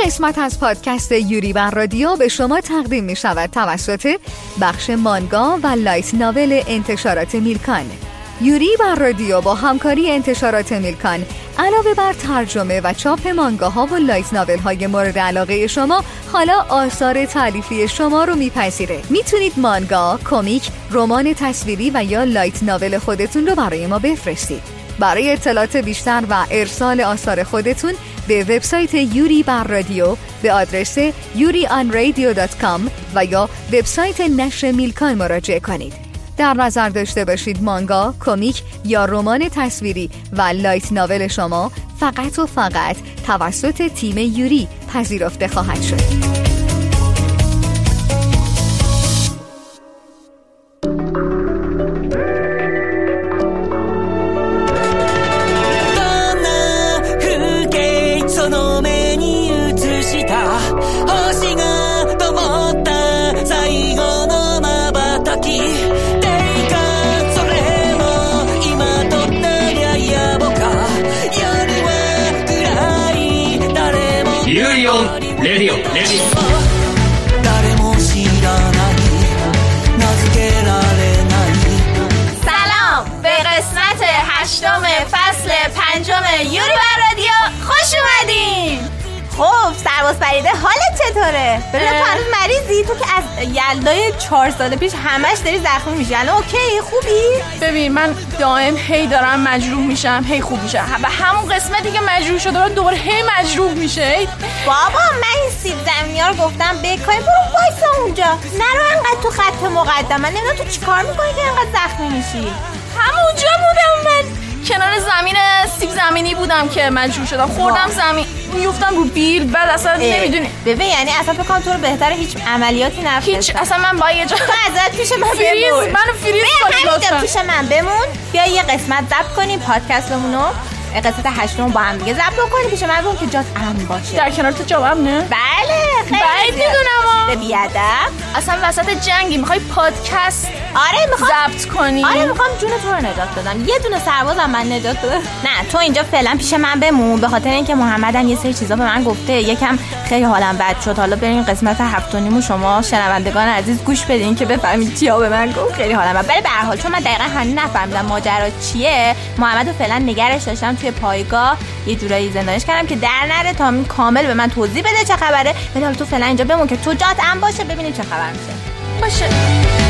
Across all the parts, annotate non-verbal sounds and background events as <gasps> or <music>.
قسمت از پادکست یوری بر رادیو به شما تقدیم می شود توسط بخش مانگا و light novel انتشارات میلکان. یوری بر رادیو با همکاری انتشارات میلکان. علاوه بر ترجمه و چاپ مانگاها و light novel های مورد علاقه شما حالا آثار تألیفی شما رو میپذیره. می‌تونید مانگا، کمیک، رمان تصویری و یا light novel خودتون رو برای ما بفرستید. برای اطلاعات بیشتر و ارسال آثار خودتون به وبسایت یوری بر رادیو به آدرس yurianradio.com و یا وبسایت نشر میلکان مراجعه کنید در نظر داشته باشید مانگا، کمیک یا رمان تصویری و لایت ناول شما فقط و فقط توسط تیم یوری پذیرفته خواهد شد. چهار سال پیش همش داری زخمی میشی. الان اوکی خوبی؟ ببین من دائم هی دارم مجروح میشم هی خوب میشم. و همون قسمتی که مجروح شده رو دوباره هی مجروح میشه. بابا من این سیب زمینی رو گفتم بکنی برو وایسا اونجا. نرو انقدر تو خط مقدم. من نمی‌دونم تو چیکار می‌کنی که انقدر زخمی میشی؟ همونجا بودم من. کنار زمین سیب زمینی بودم که مجبور شدم. خوردم زمین میفتم رو بیل بعد اصلا نمی‌دونی. ببین یعنی اصلا فکر کنم تو رو بهتر هیچ عملیاتی نفرستم هیچ اصلا من با یه جا ازت پیش من فریز منو فریز کنی پیش من بمون. بیا یه قسمت ضبط کنیم پادکستمونو قسمت هشتم با هم دیگه ضبط بکنیم پیش من که جات امن باشه. در کنار تو جا نه؟ بله خیلی بعید می‌دونم بیادب. اصلا وسط جنگی می‌خوای پادکست آره می‌خوام ضبط کنی؟ آره می‌خوام جون تو رو نجات بدم. یه دونه سربازم من نجات بده. نه تو اینجا فعلا پیش من بمون. به خاطر اینکه محمد هم یه سری چیزا به من گفته. یکم خیلی حالم بد شد. حالا بریم قسمت هفت و شما شنوندگان عزیز گوش بدین که بفهمید چیا به من گفت. خیلی حالم بد. به هر حال چون من دقیقا هنوز نفهمیدم ماجرا چیه محمد رو فعلا نگرش داشتم توی پایگاه. یه جورایی زندانش کردم که در نره تا کامل به من توضیح بده چه خبره. ولی حالا تو فعلا اینجا بمون که تو جات ام باشه. ببینیم چه خبر میشه. باشه.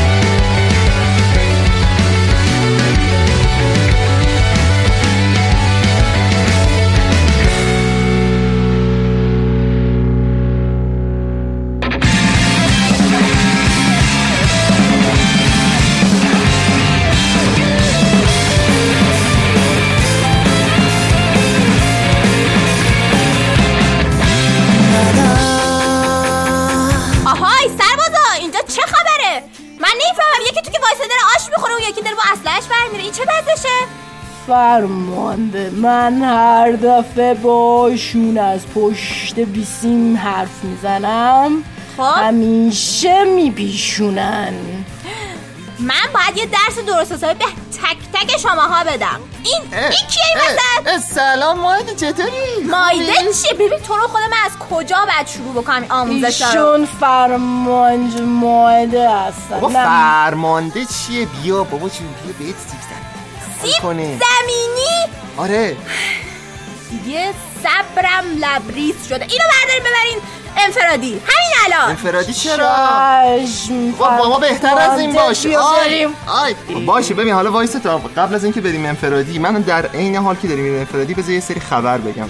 فرمانده من هر دفعه باشون از پشت بیسیم حرف می‌زنم. خب؟ همیشه میپیشونن. من باید یه درس درست حسابی به تک تک شماها بدم. این این کیه مثلا سلام مایده چطوری؟ مایده چیه ببین تو رو خود من از کجا باید شروع بکنم آموزش ایشون فرمانج مایده هستن. بابا فرمانده چیه؟ بیا بابا چی؟ بیا بهت سیب زمینی؟ آره. دیگه صبرم لبریز شده. اینو بردارین ببرین. انفرادی. همین الان. انفرادی چرا؟ با ما بهتر از این باشه. آی آی. باشه ببین حالا وایس تا قبل از اینکه بریم انفرادی من در عین حال که داریم انفرادی بذار یه سری خبر بگم.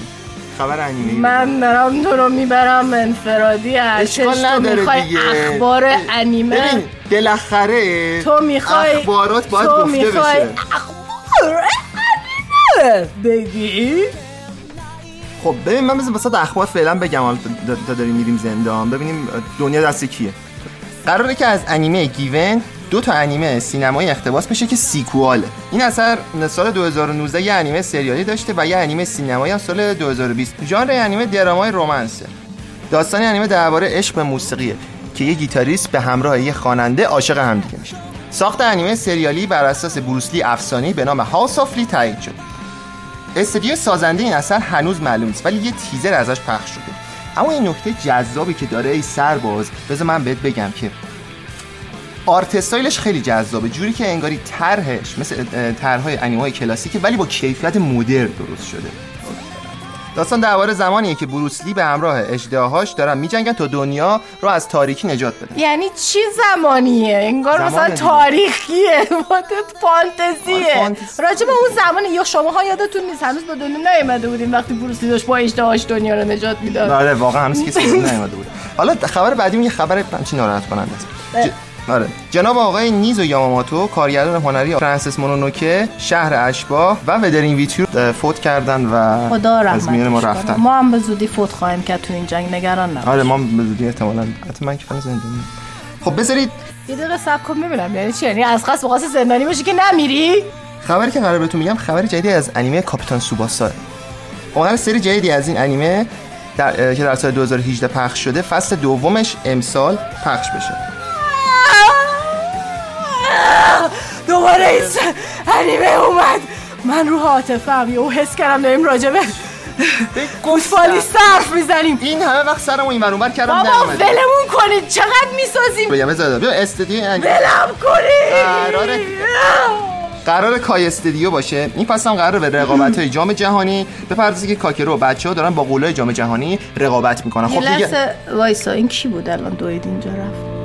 خبر انیمه من دارم تو رو می‌برم انفرادی. اشکال نداره دیگه. اخبار انیمه ببین بالاخره تو می‌خوای اخبارات باید گفته بشه. بگی خب ببین من مثل وسط اخبار فعلا بگم حالا تا داریم میریم زندان. ببینیم دنیا دست کیه. قراره که از انیمه گیون دو تا انیمه سینمایی اقتباس بشه که سیکواله این اثر سال 2019 یه انیمه سریالی داشته و یه انیمه سینمایی هم سال 2020 ژانر انیمه درامای رومنسه داستان انیمه درباره عشق موسیقیه که یه گیتاریست به همراه یه خواننده عاشق همدیگه میشه. ساخت انیمه سریالی بر اساس بروسلی افسانه‌ای به نام House of Lee تایید شد. استودیو سازنده این اثر هنوز معلوم نیست ولی یه تیزر ازش پخش شده. اما این نکته جذابی که داره ای سرباز بذار من بهت بگم که art style ش خیلی جذابه جوری که انگاری طرحش مثل طرحهای انیمه‌های کلاسیکه ولی با کیفیت مدرن درست شده. داستان درباره زمانیه که بروسلی به همراه اجدهاهاش دارن میجنگن تا دنیا رو از تاریکی نجات بده. یعنی چی زمانیه؟ انگار مثلا تاریخیه <laughs> فانتزیه. آره، راجع به اون زمان یا شماها یادتون نیست؟ هنوز به دنیا نیومده بودیم وقتی بروسلی داشت با اجدهاش دنیا رو نجات می‌داد. آره واقعا هنوز کسی <laughs> نیومده بود حالا خبر بعدی یه خبر همچین ناراحت کننده است. آره. جناب آقای نیزو یاماماتو کارگردان هنری فرانسیس مونونوکه شهر اشباه و ودرین ویتیو فوت کردن و خدا از میان ما رفتن. ما هم به زودی فوت خواهیم کرد تو این جنگ. نگران نباش. آره ما به زودی احتمالاً. حتما که زندانی خب بذارید یه دقیقه صبر کن ببینم یعنی چی؟ یعنی از قصد واسه زندانی باشی که نمیری؟ خبری که قرار بهتون میگم خبر جدیدی از انیمه کاپیتان سوباسا. واقعا سری جدیدی از این انیمه در... که در سال 2018 پخش شده فصل دومش امسال پخش بشه. دوباره این انیمه اومد. من رو حاطفم یه حس کردم داریم راجبه گوشفالی صرف می‌زنیم. این همه وقت سرمو این ورون کردم بابا ولمون کنید. چقدر می‌سازیم؟ بگم بذار بیا استدیو ولم کنید. قراره قرار کای استدیو باشه. این پس هم قرار به رقابت های جام جهانی بپردازه که کاکرو و بچه ها دارن با قولای جام جهانی رقابت می‌کنن. خب دیگه وایسا. این کی بود الان دوید اینجا رفت؟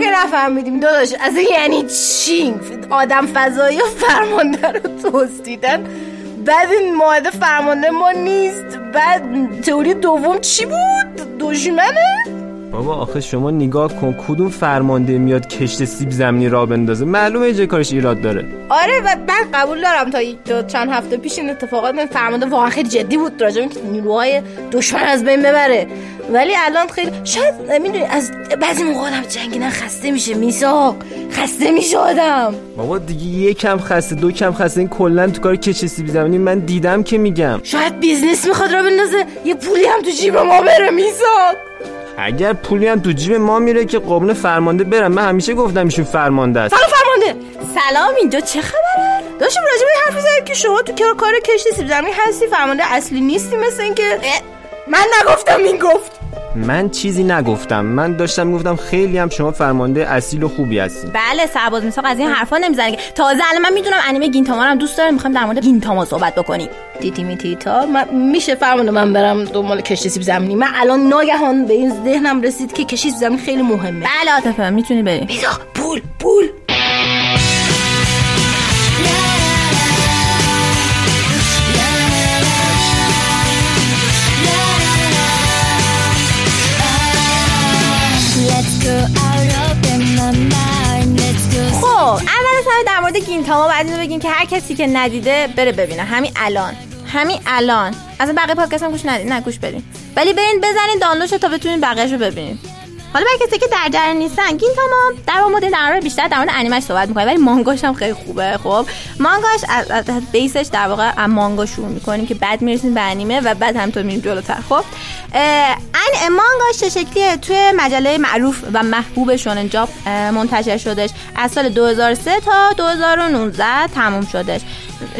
که نفهمیدیم داداش از یعنی چی؟ آدم فضایی و فرمانده رو توست دیدن بعد این ماده فرمانده ما نیست. بعد تئوری دوم چی بود؟ دشمنه بابا آخه شما نگاه کن کدوم فرمانده میاد کشت سیب زمینی را بندازه؟ معلومه جای کارش ایراد داره. آره و من قبول دارم تا دو چند هفته پیش این اتفاقات من فرمانده واقعا خیلی جدی بود راجع که نیروهای دشمن از بین ببره. ولی الان خیلی شاید می‌دونی از بعضی موقع آدم جنگیدن خسته میشه میثاق خسته میشه آدم. بابا دیگه یکم خسته دو کم خسته این کلا تو کار کشت سیب زمینی من دیدم که میگم. شاید business می‌خواد راه بندازه یه پولی هم تو جیب ما بره میثاق اگر پولی هم تو جیب ما میره که قبل فرمانده برم. من همیشه گفتم ایشون فرمانده است. سلام فرمانده. سلام اینجا چه خبره؟ داشتم راجع به حرف زدم که شما تو کار کار کشت سیب زمینی هستی فرمانده اصلی نیستی مثل اینکه من نگفتم این گفت. من چیزی نگفتم. من داشتم می‌گفتم خیلی هم شما فرمانده اصیل و خوبی هستی. بله سرباز میساق از این حرفا نمی‌زنه. که تازه الان من می‌دونم انیمه گینتاما هم دوست داره می‌خوام در مورد گینتاما صحبت بکنیم. دیتی می تا میشه فرمانده من برم دنبال کشتی سیب زمینی. من الان ناگهان به این ذهنم رسید که کشتی سیب زمینی خیلی مهمه. بله عاطفه می‌تونی بریم پول پول. در مورد گینتاما بعد بگیم که هر کسی که ندیده بره ببینه. همین الان. همین الان. اصلا بقیه پادکست هم گوش ندید نه گوش بدین. ولی برین بزنین دانلودش تا بتونین بقیه‌شو ببینید حالا برای کسی که در جریان نیستن گینتاما در مورد در بیشتر در مورد انیمش صحبت می‌کنه ولی مانگاش هم خیلی خوبه. خب مانگاش از, از بیسش در واقع از مانگا شروع می‌کنیم که بعد می‌رسیم به انیمه و بعد همینطور میریم جلوتر. خب ان مانگاش چه شکلیه؟ توی مجله معروف و محبوب شونن جاپ منتشر شدش از سال 2003 تا 2019 تموم شدش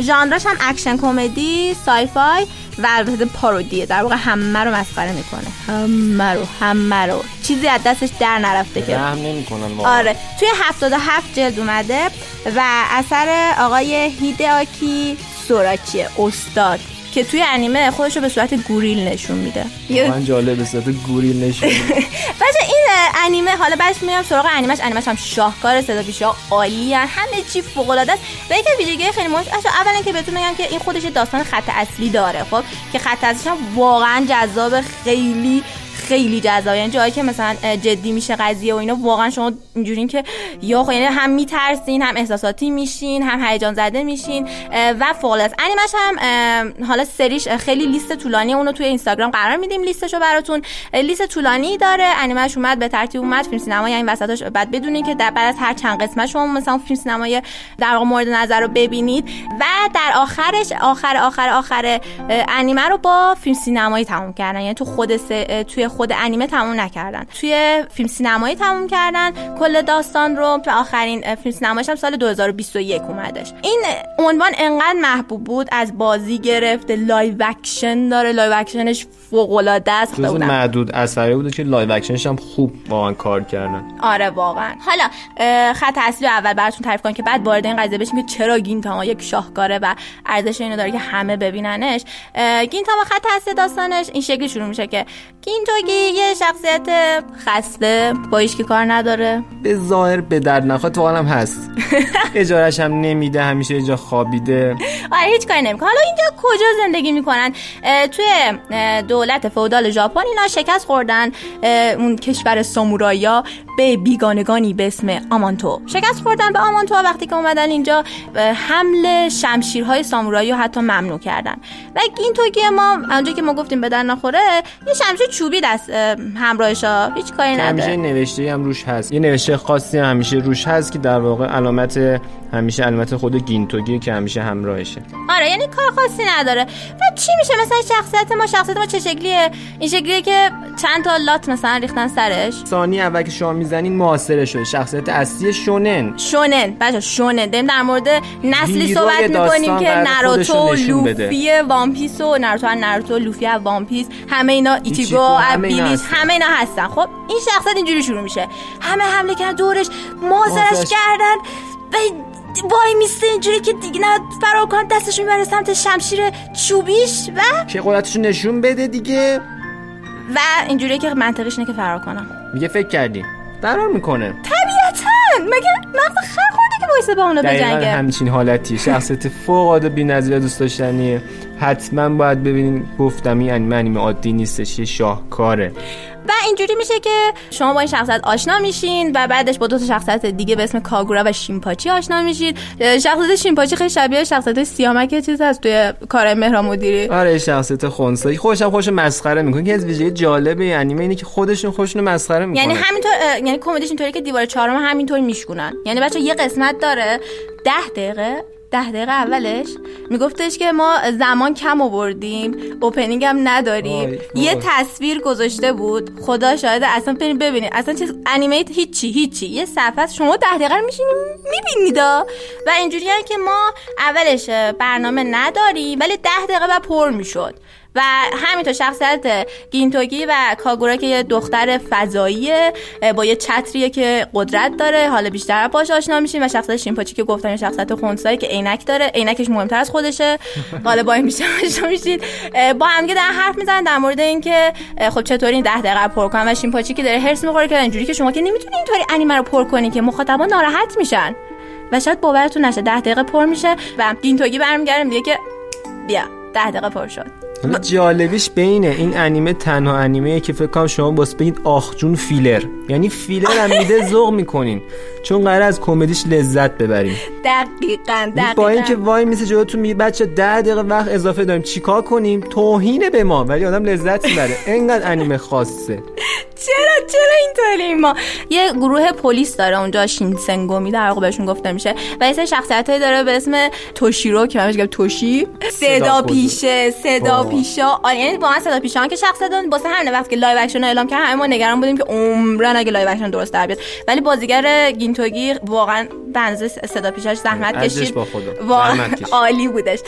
ژانرش هم اکشن کمدی sci-fi و البته پارودیه در واقع همه رو مسخره می‌کنه. همه رو همه رو. چیزی از دستش در نرفته که رحم نمی‌کنن آره. توی 77 جلد اومده و اثر آقای هیدئاکی سوراچیه استاد. که توی انیمه خودش رو به صورت گوریل نشون میده. من جالب به صورت گوریل نشون میده. <laughs> این انیمه حالا بعدش میام سراغ انیمش انیمش هم شاهکار صدا پیشا عالی همه چی فوق العاده است. و یکی ویدیوگی خیلی مهم اولا که بهتون میگم که این خودش داستان خط اصلی داره خب؟ که خط اصلیش هم واقعا جذاب خیلی خیلی جذاب یعنی جایی که مثلا جدی میشه قضیه و اینا واقعا شما اینجورین که یا خب یعنی هم میترسین هم احساساتی میشین هم هیجان زده میشین و فوق العاده انیمش هم حالا سریش خیلی لیست طولانی اونو توی اینستاگرام قرار میدیم لیستشو براتون. لیست طولانی داره. انیمش اومد به ترتیب اومد. فیلم سینما یعنی وسطش بعد بدونین که بعد از هر چند قسمت شما مثلا فیلم سینمای در مورد نظر رو ببینید. و در آخرش آخر آخر آخر انیمه رو با فیلم سینمایی تموم کردن. یعنی تو خود توی خود انیمه تموم نکردن. توی فیلم سینمایی تموم کردن. کل داستان رو که آخرین فیلم سینمایش هم سال 2021 اومدش. این عنوان انقدر محبوب بود از بازی گرفته live action داره. live action ش فوق العاده است بودم. معدود اثری بوده که live action ش هم خوب واقعا کار کردن. آره واقعا. حالا خط اصلی اول براتون تعریف کنم که بعد وارد این قضیه بشیم که چرا گینتاما یک شاهکاره و ارزش اینو داره که همه ببیننش. گینتاما خط اصلی داستانش این شکلی شروع میشه که گینتوگی یه شخصیت خسته با هیچ کی کار نداره. به ظاهر به درد نخور واقعا هم هست. <laughs> اجارش هم نمیده همیشه یه جا خوابیده. آره هیچ کاری نمی‌کنه. حالا اینجا کجا زندگی می‌کنن؟ توی دولت فئودال ژاپن اینا شکست خوردن. اون کشور سامورایی‌ها به بیگانگانی به اسم آمانتو شکست خوردن. به آمانتو وقتی که اومدن اینجا حمل شمشیرهای سامورایی رو حتی ممنوع کردن. و گینتوگی ما اونجا که ما گفتیم به درد نخوره یه شمشیر چوبی دست اه، همراهش ها هیچ کاری که همیشه نداره. نوشته هم روش هست. یه نوشته خاصی هم همیشه روش هست که در واقع علامت همیشه علامت خود گینتوگی که همیشه همراهشه. آره یعنی کار خاصی نداره. و چی میشه؟ مثلا شخصیت ما شخصیت ما چه شکلیه؟ این شکلیه که چند تا لات مثلا ریختن سرش. ثانی اول که شما می‌زنین محاصره شده شخصیت اصلی شونن. شونن. بچه شونن. داریم در مورد نسلی صحبت می‌کنیم که ناروتو. لوفی وان پیس و ناروتو ناروتو لوفی وان پیس. همه اینا همه اینا ابیلیس. همه اینا هستن. خب این شخصیت اینجوری شروع میشه. همه حمله کردن دورش مازرش. کردن و وای میسته اینجوری که دیگه نه فرار کن دستش می‌بره سمت شمشیر چوبیش و که قدرتشو نشون بده دیگه. و اینجوریه که منطقیش اینه که فرار کنم. میگه فکر کردی. فرار می‌کنه. طبیعتا! مگه مغز خر خورده که وایسه با اونا بجنگه؟ همچین حالتی. شخصیت فوق العاده بی‌نظیر دوست داشتنیه. حتما باید ببینین گفتم این انیمه انیمه عادی نیستش یه شاهکاره. و اینجوری میشه که شما با این شخصیت آشنا میشین و بعدش با دو تا شخصیت دیگه به اسم کاگورا و شیمپاچی آشنا میشید شخصیت شیمپاچی خیلی شبیه شخصیت سیامک چیز هست توی کار مهران مدیری. آره شخصیت خونسایی. خوشم خوش مسخره می‌کنه. که از ویژگی جالب انیمه اینه که خودشون خودشون مسخره می‌کنن یعنی همینطور یعنی کمدیش اینطوری که دیوار چهارم همینطور میشکنن یعنی بچه یه قسمت داره ده دقیقه ده دقیقه اولش میگفتش که ما زمان کم آوردیم اوپنینگ هم نداریم. یه. تصویر گذاشته بود. خدا شاهده اصلا بریم ببینید اصلا چیز انیمیت هیچی هیچی. یه صفحه. شما ده دقیقه رو میشینیم میبینیدا؟ و اینجوری که ما اولش برنامه نداریم ولی ده دقیقه بعد پر می‌شد. و همینطور شخصیت گینتوگی و کاگورا که یه دختر فضاییه با یه چتریه که قدرت داره حالا بیشتر باش آشنا میشیم و شخصیت شیمپاچی که گفتم شخصیت خونسایی که عینک داره عینکش مهمتر از خودشه. <laughs> حالا با این بیشتر آشنا میشید. با هم در حرف می‌زنن در مورد اینکه خب چطوری این 10 دقیقه پر کنن و شیمپاچی که داره هرس می‌خوره که اینجوری که شما که نمی‌تونی اینطوری انیمه رو پر کنی که مخاطبا ناراحت میشن. و شاید باورتون نشه 10 دقیقه پر میشه و گینتوگی برمیگره میگه که بیا 10 دقیقه پر شد. حالا جالبیش بینه این انیمه تنها انیمه که فکر کنم شما باز بگید آخ جون فیلر. یعنی فیلر هم میده ذوق می‌کنین. چون قرار از کمدیش لذت ببریم. دقیقاً دقیقاً. با اینکه وای میسه جلوتون میگه بچه ده دقیقه وقت اضافه داریم چیکار کنیم؟ توهینه به ما ولی آدم لذت می‌بره. <laughs> انقدر انیمه خاصه. چرا چرا اینطوری؟ ما یه گروه پلیس داره اونجا شینسنگومی در واقع بهشون گفته میشه و یه شخصیت داره به اسم توشیرو که من میگم توشی. صدا پیشه. صدا پیشا. آره یعنی با من صدا پیشان که شخصیت دارن واسه همین وقت که live action اعلام کرد همه ما نگران بودیم که عمرا اگه live action درست در بیاد. ولی بازیگر گینتوگی واقعا اندازه صدا پیشاش زحمت کشید. واقعا. عالی بودش.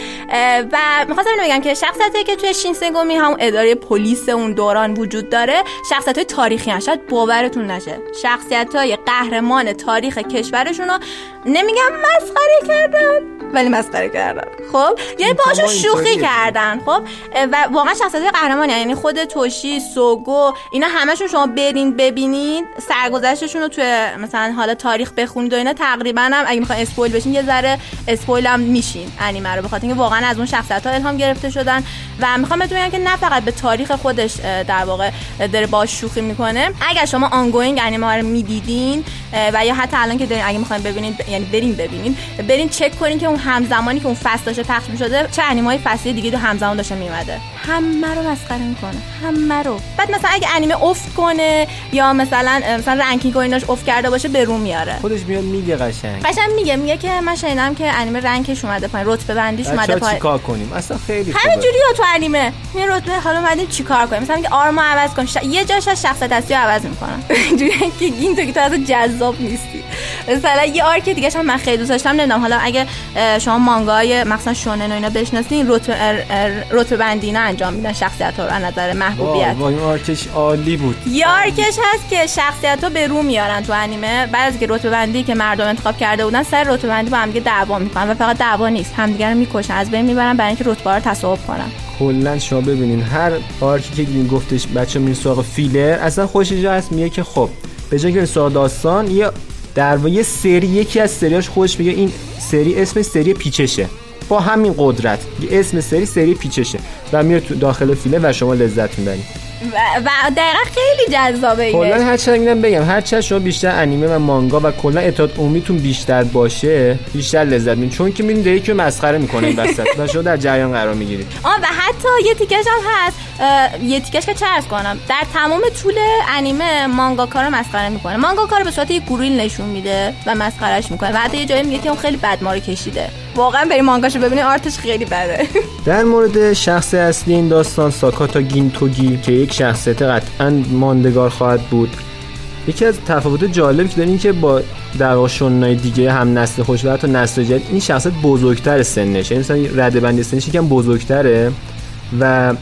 و می‌خواستم اینو بگم که شخصیتی که توی شینسنگومی هم اداره پلیس اون دوران وجود داره شخصیت های تاریخی هن. شاید باورتون نشه. شخصیت های قهرمان تاریخ کشورشون رو نمیگم مسخره کردن ولی مسخره کردن. خب؟ یعنی باهاشون شوخی. کردن. خب؟ و واقعا شخصیت قهرمان یعنی خود توشی سوگو اینا همشون شما برین ببینید سرگذشتشون رو توی مثلا حالا تاریخ بخونید و اینا تقریبا هم اگه می‌خواین اسپویل بشین یه ذره اسپویل هم میشین انیمه رو بخاطر اینکه واقعا از اون شخصیت ها الهام گرفته شدن و می‌خوام بهتون بگم که نه فقط به تاریخ خودش در واقع داره باش شوخی می‌کنه. اگر شما ongoing انیمه رو می‌دیدین و یا حتی الان که دارین اگه می‌خواین ببینید یعنی بریم ببینین برین چک کنین که اون همزمانی که اون فصل داشته پخش می‌شده چه انیمه فصلی دیگه دو همزمان داشته میومده همه رو مسخره می‌کنه. همه رو. بعد مثلا اگه انیمه افت کنه یا مثلا مثلا ranking ایناش افت کرده باشه به رو میاره. خودش میاد میگه قشنگ. قشنگ میگه میگه که من شنیدم که انیمه rank ش اومده پایین رتبه بندیش اومده پایین. چیکار کنیم؟ اصلا خیلی همین جوری تو انیمه. می رتبه حالا اومدیم چیکار کنیم؟ مثلا میگه آرما عوض کن ش... یه جاش از شخصیت اصلی عوض می‌کنن. <laughs> اینجوری که گین تو که تو جذاب نیستی. مثلا یه آرک دیگه هم من خیلی دوست داشتم نمی‌دونم. حالا اگه شما مانگای مثلا شونن و اینا بشناسین رتبه رتبه بندی اینا انجام میدن شخصیت ها رو از نظر محبوبیت. وای این آرکش عالی بود. یه آرکش هست که شخصیت ها به رو میارن تو انیمه. بعد از که رتبه بندی که مردم انتخاب کرده بودن سر رتبه بندی با هم دیگه دعوا می‌کنن و فقط دعوا نیست. همدیگه رو می‌کشن از بین می‌برن برای اینکه رتبه رو تصاحب کنن. کلا شما ببینین هر arc ی که گین گفتش بچه می سراغ فیلر اصلا خوش جا هست میگه که خب به جای که سراغ داستان یه در یه سری یکی از سریاش خودش میگه این سری اسم سری پیچشه. با همین قدرت اسم سری سری پیچشه و میره تو داخل فیلر و شما لذت می‌برید. و, دقیقا خیلی جذابه کلا هر چند میگم بگم هر چند شما بیشتر انیمه و مانگا و کلا اطلاعات عمومیتون بیشتر باشه بیشتر لذت می‌برید. چون که می‌بینید که مسخره می‌کنه این وسط و شما در جریان قرار می‌گیرید. آه و حتی یه تیکش هم هست. یه تیکش که چه کنم. در تمام طول انیمه مانگاکا رو مسخره می‌کنه. مانگاکا رو به صورت یه گوریل نشون میده و مسخرهش می‌کنه. و حتی یه جایی میگه که اون خیلی بد ما کشیده. واقعا بری مانگاشو ببینی آرتش خیلی بده. <laughs> در مورد شخص اصلی این داستان ساکاتا گینتوگی که یک شخصیت قطعا ماندگار خواهد بود. یکی از تفاوت جالبی که داریم که با در دیگه هم نسل خوش و حتی نسل جدید این شخصیت بزرگتر سنش. یعنی مثلا رده بندی سنش یکم بزرگتره و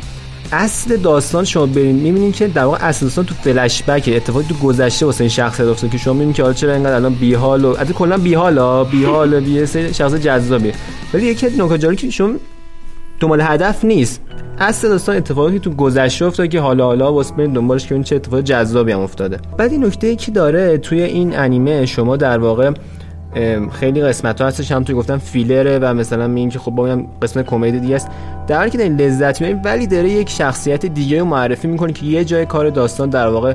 اصل داستان شما برین می‌بینین که در واقع اصل داستان تو فلش بک اتفاقی تو گذشته واسه این شخصیت افتاد که شما می‌بینین که حالا چرا اینقدر الان بیحال و البته کلا بیحالا بیحال بیه شخص جذابی ولی یکی نکات که شما دنبال هدف نیست. اصل داستان اتفاقی تو گذشته افتاد که حالا حالا واسه برین دنبالش که چه اتفاق جذابی هم افتاده. بعد این نکته ای که داره توی این انیمه شما در واقع خیلی قسمت ها هستش. هم توی گفتم فیلره و مثلا میگیم که خب با قسمت کمدی دیگه است. در که دارین لذت می‌برین ولی داره یک شخصیت دیگه رو معرفی می‌کنه که یه جای کار داستان در واقع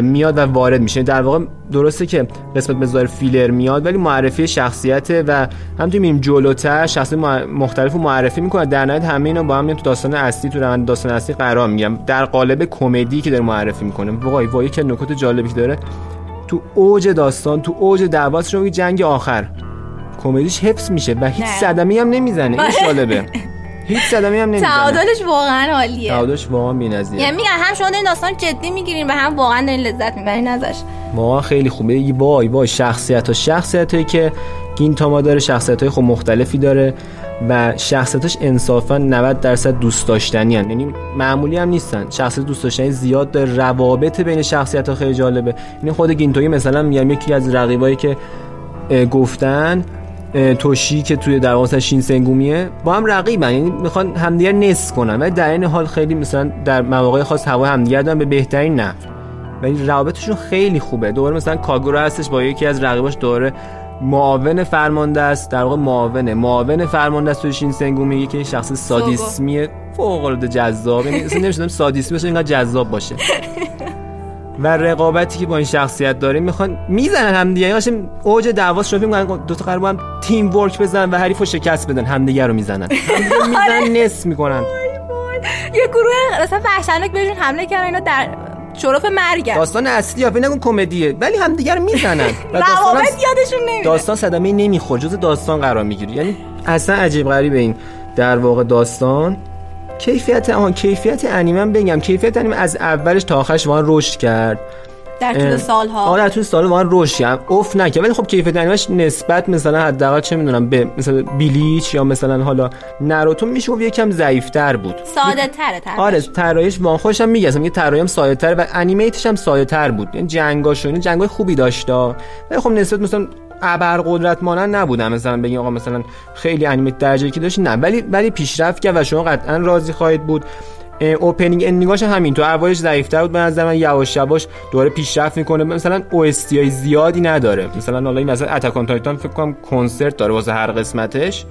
میاد و وارد میشه. در واقع درسته که قسمت مزار فیلر میاد ولی معرفی شخصیت و همونطور میریم جلوتر شخصیت مختلف رو معرفی می‌کنه. در نهایت همه اینا با هم تو داستان اصلی تو روند داستان اصلی قرار میگم در قالب کمدی که داره معرفی می‌کنه. وای وای که نکات جالبی داره. تو اوج داستان تو اوج دعواش رو جنگ آخر. کمدیش حفظ میشه و هیچ صدمی هم نمی‌زنه. این <laughs> جالبه. هیچ صدمی هم نمی‌زنه. تعادلش واقعا عالیه. تعادلش واقعا بی‌نظیره یعنی میگن هم شما این داستان جدی می‌گیرین و هم واقعا دارین لذت می‌برین ازش. واقعا خیلی خوبه. وای وای شخصیت ها شخصیت که گینتاما داره شخصیت های خب مختلفی داره و شخصیتش انصافا 90 درصد دوست داشتنی هن. یعنی معمولی هم نیستن. شخصیت دوست داشتنی زیاد داره. روابط بین شخصیت ها خیلی جالبه. یعنی خود گینتوی مثلا میگم یکی از رقیبایی که گفتن توشی که توی در واقع شین با هم رقیبن. یعنی می‌خوان همدیگر نس کنن. ولی در این حال خیلی مثلا در مواقع خاص هوا همدیگر دارن به بهترین نحو ولی روابطشون خیلی خوبه. دوباره مثلا کاگورا هستش با یکی از رقیباش دوره معاون فرمانده است. در واقع معاون. معاون فرمانده است. توی شین سنگو میگه که شخص سادیسمی فوق العاده جذاب. یعنی اصلا نمیشه سادیسمی باشه اینقدر جذاب باشه. و رقابتی که با این شخصیت داره می‌خوان می‌زنن هم دیگه یعنی اوج دعوا شده میگن دو تا قرار هم تیم ورک بزنن و حریفو شکست بدن. همدیگه رو می‌زنن. می‌زنن نس می‌کنن. یه گروه مثلا وحشتناک بهشون حمله کردن. اینا در شرف مرگ داستان اصلی یا نگون کمدیه. ولی هم دیگر می‌زنن <laughs> داستان یادشون نمیاد داستان صدمه نمی‌خوره. جز داستان قرار می‌گیره یعنی اصلا عجیب غریب این. در واقع داستان. کیفیت آن کیفیت انیمه بگم. کیفیت انیمه از اولش تا آخرش وان رشد کرد. در طول سالها. آره در طول سال وان رشد کرد اوف نکرد ولی خب کیفیت انیمش نسبت مثلا حداقل چه می‌دونم به مثلا بیلیچ یا مثلا حالا ناروتو میشه گفت یکم ضعیفتر بود. ساده تره آره طراحیش وان خوشم میگه. میگه طراحی ساده تر و انیمیتش هم ساده تر بود. یعنی جنگاشو این جنگای خوبی داشت. ولی خب نسبت مثلا ابر قدرت مانند نبودن. مثلا بگیم آقا مثلا خیلی انیمه درجه که داشت. نه ولی ولی پیشرفت کرد و شما قطعا راضی خواهید بود. اوپنینگ اندینگاش همین. تو اولش ضعیف‌تر بود به نظر من یواش یواش دوره پیشرفت می‌کنه. مثلا او زیادی نداره. مثلا حالا این مثلا اتاک تایتان فکر کنم کنسرت داره واسه هر قسمتش.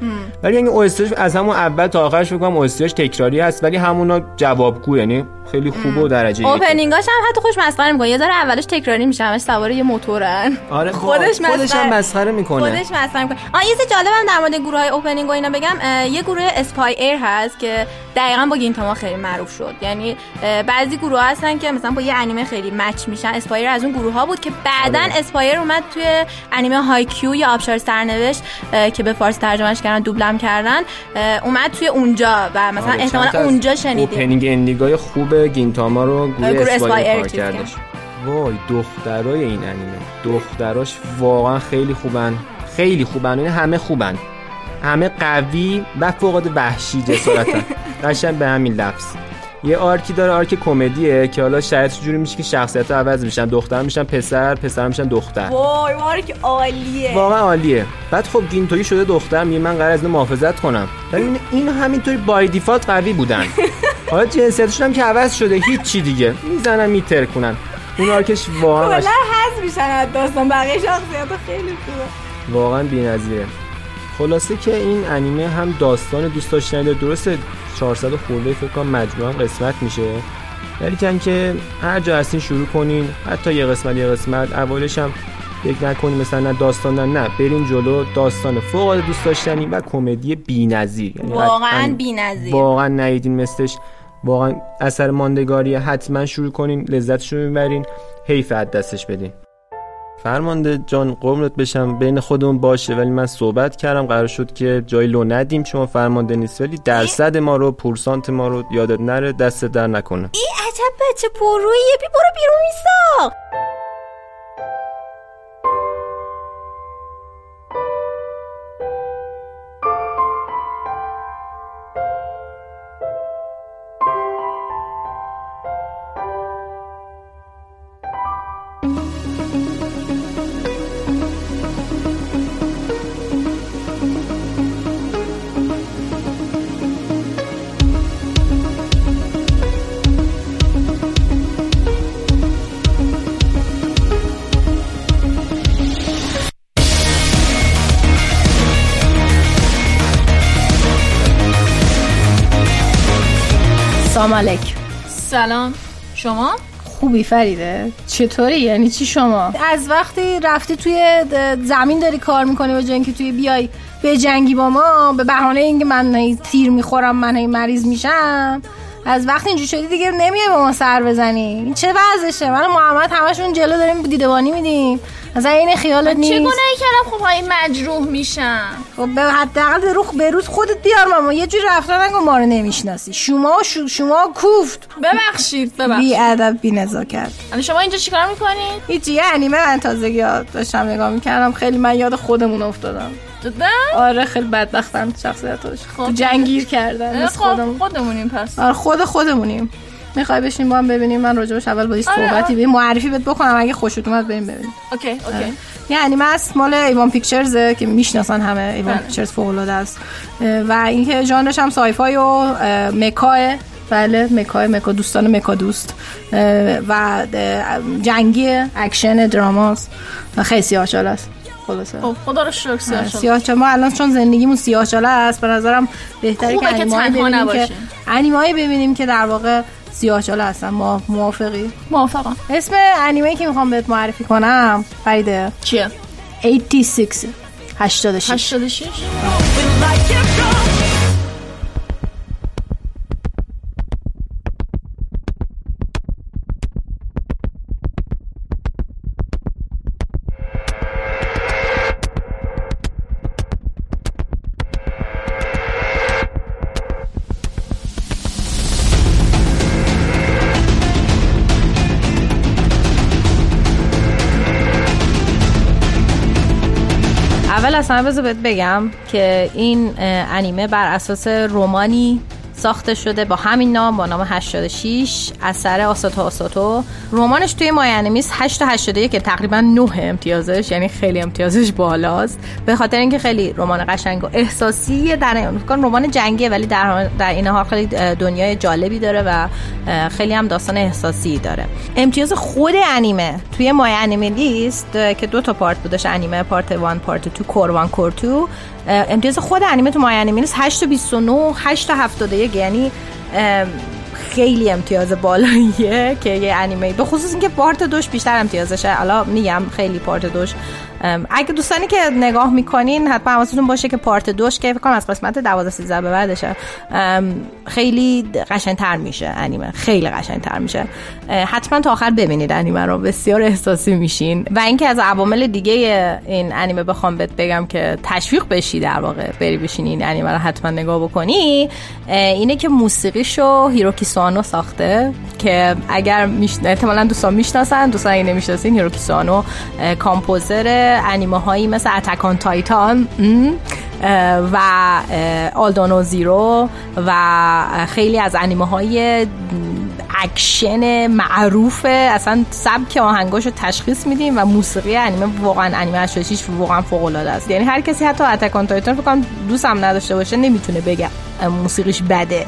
ولی این او از همون اول تا آخرش فکر کنم او تکراری هست ولی همونا جوابگو یعنی خیلی خوبه و درجه اوپنینگاش هم حتی خوش مسخره می‌کنه. یه ذره اولش تکراری میشه همش سوار یه موتورن. آره خودش خودش هم مسخره می‌کنه. خودش مسخره می‌کنه. آ یه جالبم در مورد گروه های opening و اینا بگم. یه گروه اسپای ایر هست که دقیقا با گینتاما خیلی معروف شد. یعنی بعضی گروه هستن که مثلا با یه انیمه خیلی match میشن. اسپای ایر از اون گروه ها بود که بعدا آره. اسپای ایر اومد توی انیمه های کیو یا آبشار سرنوشت که به فارسی ترجمهش کردن دوبلم کردن. اومد توی اونجا و مثلا آره، احتمالا اونجا شنیدیم. opening ending ای خوب گینتاما رو گروه اسپای ایر کردش وای دخترای این انیمه. دختراش واقعا خیلی خوبن. خیلی خوبن. این همه خوبن. همه قوی و فوق وحشی جسارتن. <laughs> قشنگ به همین لفظ. یه arc ی داره arc کمدیه که حالا شاید جوری میشه که شخصیت عوض میشن. دختر میشن پسر پسر میشن دختر. وای arc عالیه. واقعا عالیه. بعد خب گینتوکی شده دختر میگه من قرار از محافظت کنم. ولی این همینطوری by default قوی بودن. <laughs> حالا جنسیتشون هم که عوض شده هیچ دیگه. می‌زنن میترکونن. اون آرکش واقعا کلا حذف میشن از داستان. بقیه شخصیت خیلی خوبه. واقعا بی‌نظیره. خلاصه که این انیمه هم داستان دوست داشتنی درسته 400 خورده فکر کنم مجموعا قسمت میشه. ولی کن که هر جا هستین شروع کنین. حتی یه قسمت یه قسمت. اولش هم فکر نکنین مثلا نه داستان نه, نه. برین جلو داستان فوق العاده دوست داشتنی و کمدی بی‌نظیر. یعنی واقعا بی‌نظیر. واقعا نیدین مثلش. واقعا اثر ماندگاریه. حتما شروع کنین لذتش رو می‌برین حیف دستش بدین. فرمانده جان قرمت بشم. بین خودمون باشه ولی من صحبت کردم. قرار شد که جای لو ندیم. شما فرمانده نیست. ولی درصد ما رو پورسانت ما رو یادت نره. دست در نکنه. ای عجب بچه پرویه بی برو بیرون میسا سلام علیک. سلام. شما؟ خوبی فریده. چطوری؟ یعنی چی شما؟ از وقتی رفتی توی زمین داری کار می‌کنی و جنگی توی بیای به جنگی با ما به بهانه اینکه من تیر می‌خورم من مریض میشم از وقتی اینجوری شدی دیگه نمیای با ما سر بزنی. این چه وضعشه؟ من محمد همشون جلو داریم دیدبانی میدیم. از این خیالت نیست چه گناهی کردم؟ خب های مجروح میشم. خب به حداقل به روخ به روز خودت بیار ماما یه جوری رفتار نگو ما رو نمی‌شناسی. شما شو شما کوفت. ببخشید ببخشید. بی ادب بی نزاکت. شما اینجا چیکار می‌کنید؟ هیچ یه انیمه من تازه یاد داشتم نگاه می‌کردم. خیلی من یاد خودمون افتادم. جدا آره خیلی بدبختم شخصیتش. خب. جنگیر کردن خب خودمون خودمونیم پس. آره خود خودمونیم. می‌خوای بشین با هم ببینیم من راجبش اول با آره صحبتی به معرفی بهت بکنم اگه خوشت اومد بریم ببینیم. اوکی اوکی. آره. یعنی مس مال ایوان پیکچرز که می‌شناسن همه. ایوان بله. پیکچرز فوق العاده است و اینکه ژانرش هم سایفای و mecha بله mecha mecha دوستان mecha دوست. و جنگی اکشن دراماست خیلی سیاه است. خلاصه. خب خدا رو شکر سیاه چاله ما الان چون زندگیمون سیاه چاله است به نظرم بهتره که انیمایی ببینیم که انیمایی ببینیم که در واقع سیاه چاله هستن. ما موافقی؟ موافقم. اسم انیمه که می‌خوام بهت معرفی کنم فریده. چیه؟ 86 86 86 اول اصلا بذار بگم که این انیمه بر اساس رومانی ساخته شده با همین نام با نام 86 اثر آساتو آساتو. رمانش توی مای انیمیس 8 تا 81 که تقریبا 9 امتیازش یعنی خیلی امتیازش بالاست. به خاطر اینکه خیلی رمان قشنگ و احساسی در فکر رمان جنگی ولی در در این خیلی دنیای جالبی داره و خیلی هم داستان احساسی داره. امتیاز خود انیمه توی مای انیمه که دو تا پارت بودش انیمه پارت 1 پارت 2 کور 1 کور 2 امتیاز خود انیمه تو مای انیمه لیست 8 تا 29 8 تا 71 یعنی خیلی امتیاز بالاییه که یه انیمه به خصوص اینکه پارت دوش بیشتر امتیازشه. حالا میگم خیلی پارت دوش اگه دوستانی که نگاه می‌کنین حتما حواستون باشه که پارت دوش که فکر از قسمت 12 13 به بعدشه. خیلی قشنگتر میشه انیمه. خیلی قشنگتر میشه. حتما تا آخر ببینید انیمه رو. بسیار احساسی میشین. و اینکه از عوامل دیگه این انیمه بخوام بهت بگم که تشویق بشی در واقع بری بشینی این انیمه رو حتما نگاه بکنی اینه که موسیقیشو هیرویوکی ساوانو ساخته که اگر میش... احتمالا دوستان می‌شناسن. دوستان اگه نمی‌شناسین هیرویوکی ساوانو composer انیمه هایی مثل Attack on Titan و Aldnoah Zero و خیلی از انیمه های اکشن معروفه اصلا سبک آهنگاش رو تشخیص میدیم و موسیقی انیمه واقعا انیمه 86 واقعا فوق العاده است. یعنی هر کسی حتی Attack on Titan فکر کنم دوستم نداشته باشه نمی‌تونه بگه موسیقیش بده.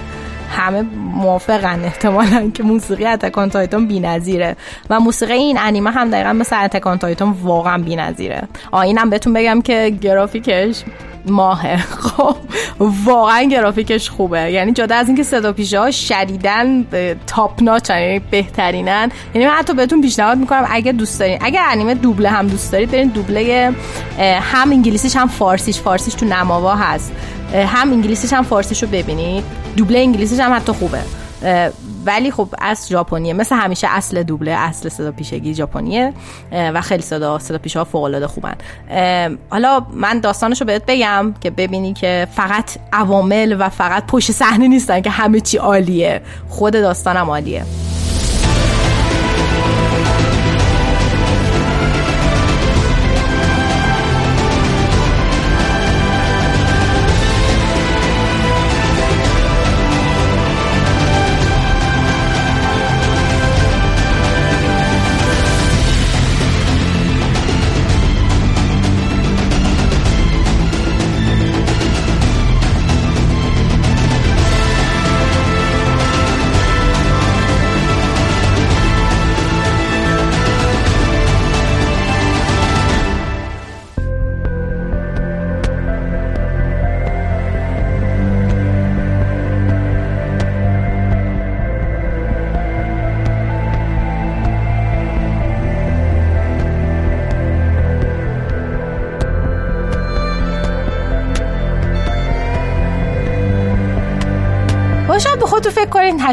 همه موافقن احتمالا که موسیقی اتکان تایتان بی‌نظیره. و موسیقی این انیمه هم دقیقا مثل اتکان تایتان واقعا بی‌نظیره. آینم بهتون بگم که گرافیکش ماهه. <laughs> خب واقعا گرافیکش خوبه. یعنی جدا از اینکه صدا پیشه ها شدیدن تاپ ناچ یعنی بهترینن. یعنی من حتی بهتون پیشنهاد می‌کنم اگه دوست دارین اگه انیمه دوبله هم دوست دارید برین دوبله هم انگلیسیش هم فارسیش. فارسیش تو نماوا هست. هم انگلیسیش هم فارسیش رو ببینید. دوبله انگلیسیش هم حتی خوبه. ولی خب از ژاپنیه. مثل همیشه اصل دوبله اصل صدا پیشگی ژاپنیه. و خیلی صدا صدا پیشه ها فوق العاده خوبن حالا من داستانش رو بهت بگم که ببینی که فقط عوامل و فقط پشت صحنه نیستن که همه چی عالیه. خود داستانم عالیه.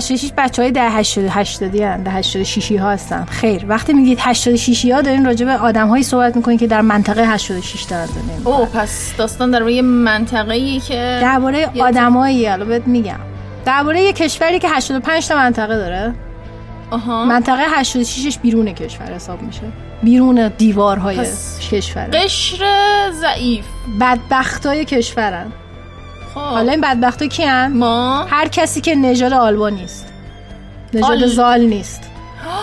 86 بچه های در 88 هستن در 86 ها هستن. خیر. وقتی میگید 86 ها دارین راجع به آدم هایی صحبت می‌کنید که در منطقه 86 دارن زندگی او پس داستان در روی منطقه ای که درباره آدمایی حالا بهت میگم. درباره یه کشوری که 85 تا منطقه داره. آها. منطقه 86ش بیرون کشور حساب میشه. بیرون دیوارهای کشور. قشر ضعیف. بدبختای کشورن. خب. حالا این بدبختا کیان؟ ما؟ هر کسی که نژاد آلبانی است نژاد آل- زال نیست.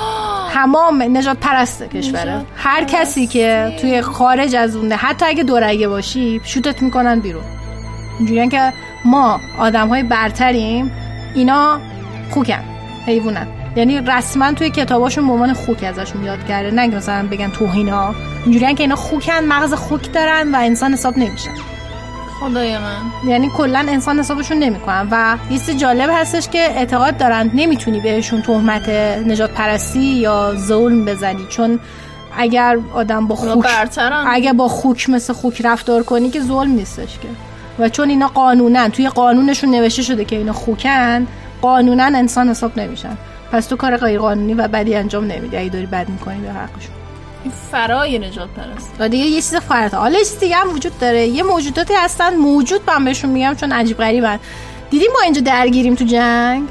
<gasps> تمام نجات پرست کشوره. نژاد هر کسی که توی خارج از اونه حتی اگه دورگه باشی شوتت می‌کنن بیرون. اینجوریه که ما آدم های برتریم. اینا خوکن حیوانن. یعنی رسما توی کتاباشون به عنوان خوک ازشون یاد کرده. نه اینکه مثلا بگن توهینا. اینجوریه که اینا خوکن مغز خوک دارن و انسان حساب نمیشن خدای من یعنی کلا انسان حسابشون نمی‌کنن و یه چیز جالب هستش که اعتقاد دارن نمی‌تونی بهشون تهمت نجات پرستی یا ظلم بزنی. چون اگر آدم با خوک اگه با خوک مثل خوک رفتار کنی که ظلم نیستش که. و چون اینا قانونن توی قانونشون نوشته شده که اینا خوکن قانونا انسان حساب نمیشن. پس تو کار غیر قانونی و بدی انجام نمیدی. اگه داری بد می‌کنی به حقشون. فرای نجات پرست. و دیگه یه چیز فرات حالا چیز دیگه هم وجود داره. یه موجوداتی هستن موجود من بهشون میگم چون عجیب غریبن دیدیم ما اینجا درگیریم تو جنگ؟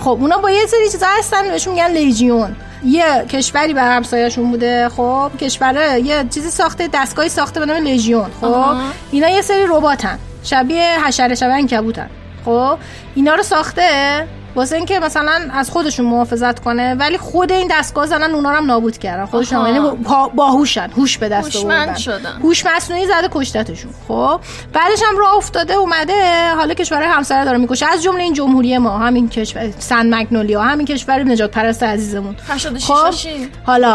خب اونا با یه سری چیزا هستن بهشون میگن لیژیون. یه کشوری بر همسایه‌شون بوده خب. کشور یه چیزی ساخته دستگاهی ساخته به نام لیژیون خب. اینا یه سری رباتن شبیه حشره شبیه عنکبوتن خب. اینا رو ساخته. واسه اینکه مثلا از خودشون محافظت کنه ولی خود این دستگاه زدن اونا هم نابود کردن. خودشون. یعنی با- باهوشن هوش به دست آوردن. هوش مصنوعی زده کشتتشون. خب؟ بعدش هم راه افتاده اومده حالا کشورهای همسایه داره می‌کشه. از جمله این جمهوری ما همین کشور سن مگنولیا همین کشور نجات پرست عزیزمون 86 خب؟ حالا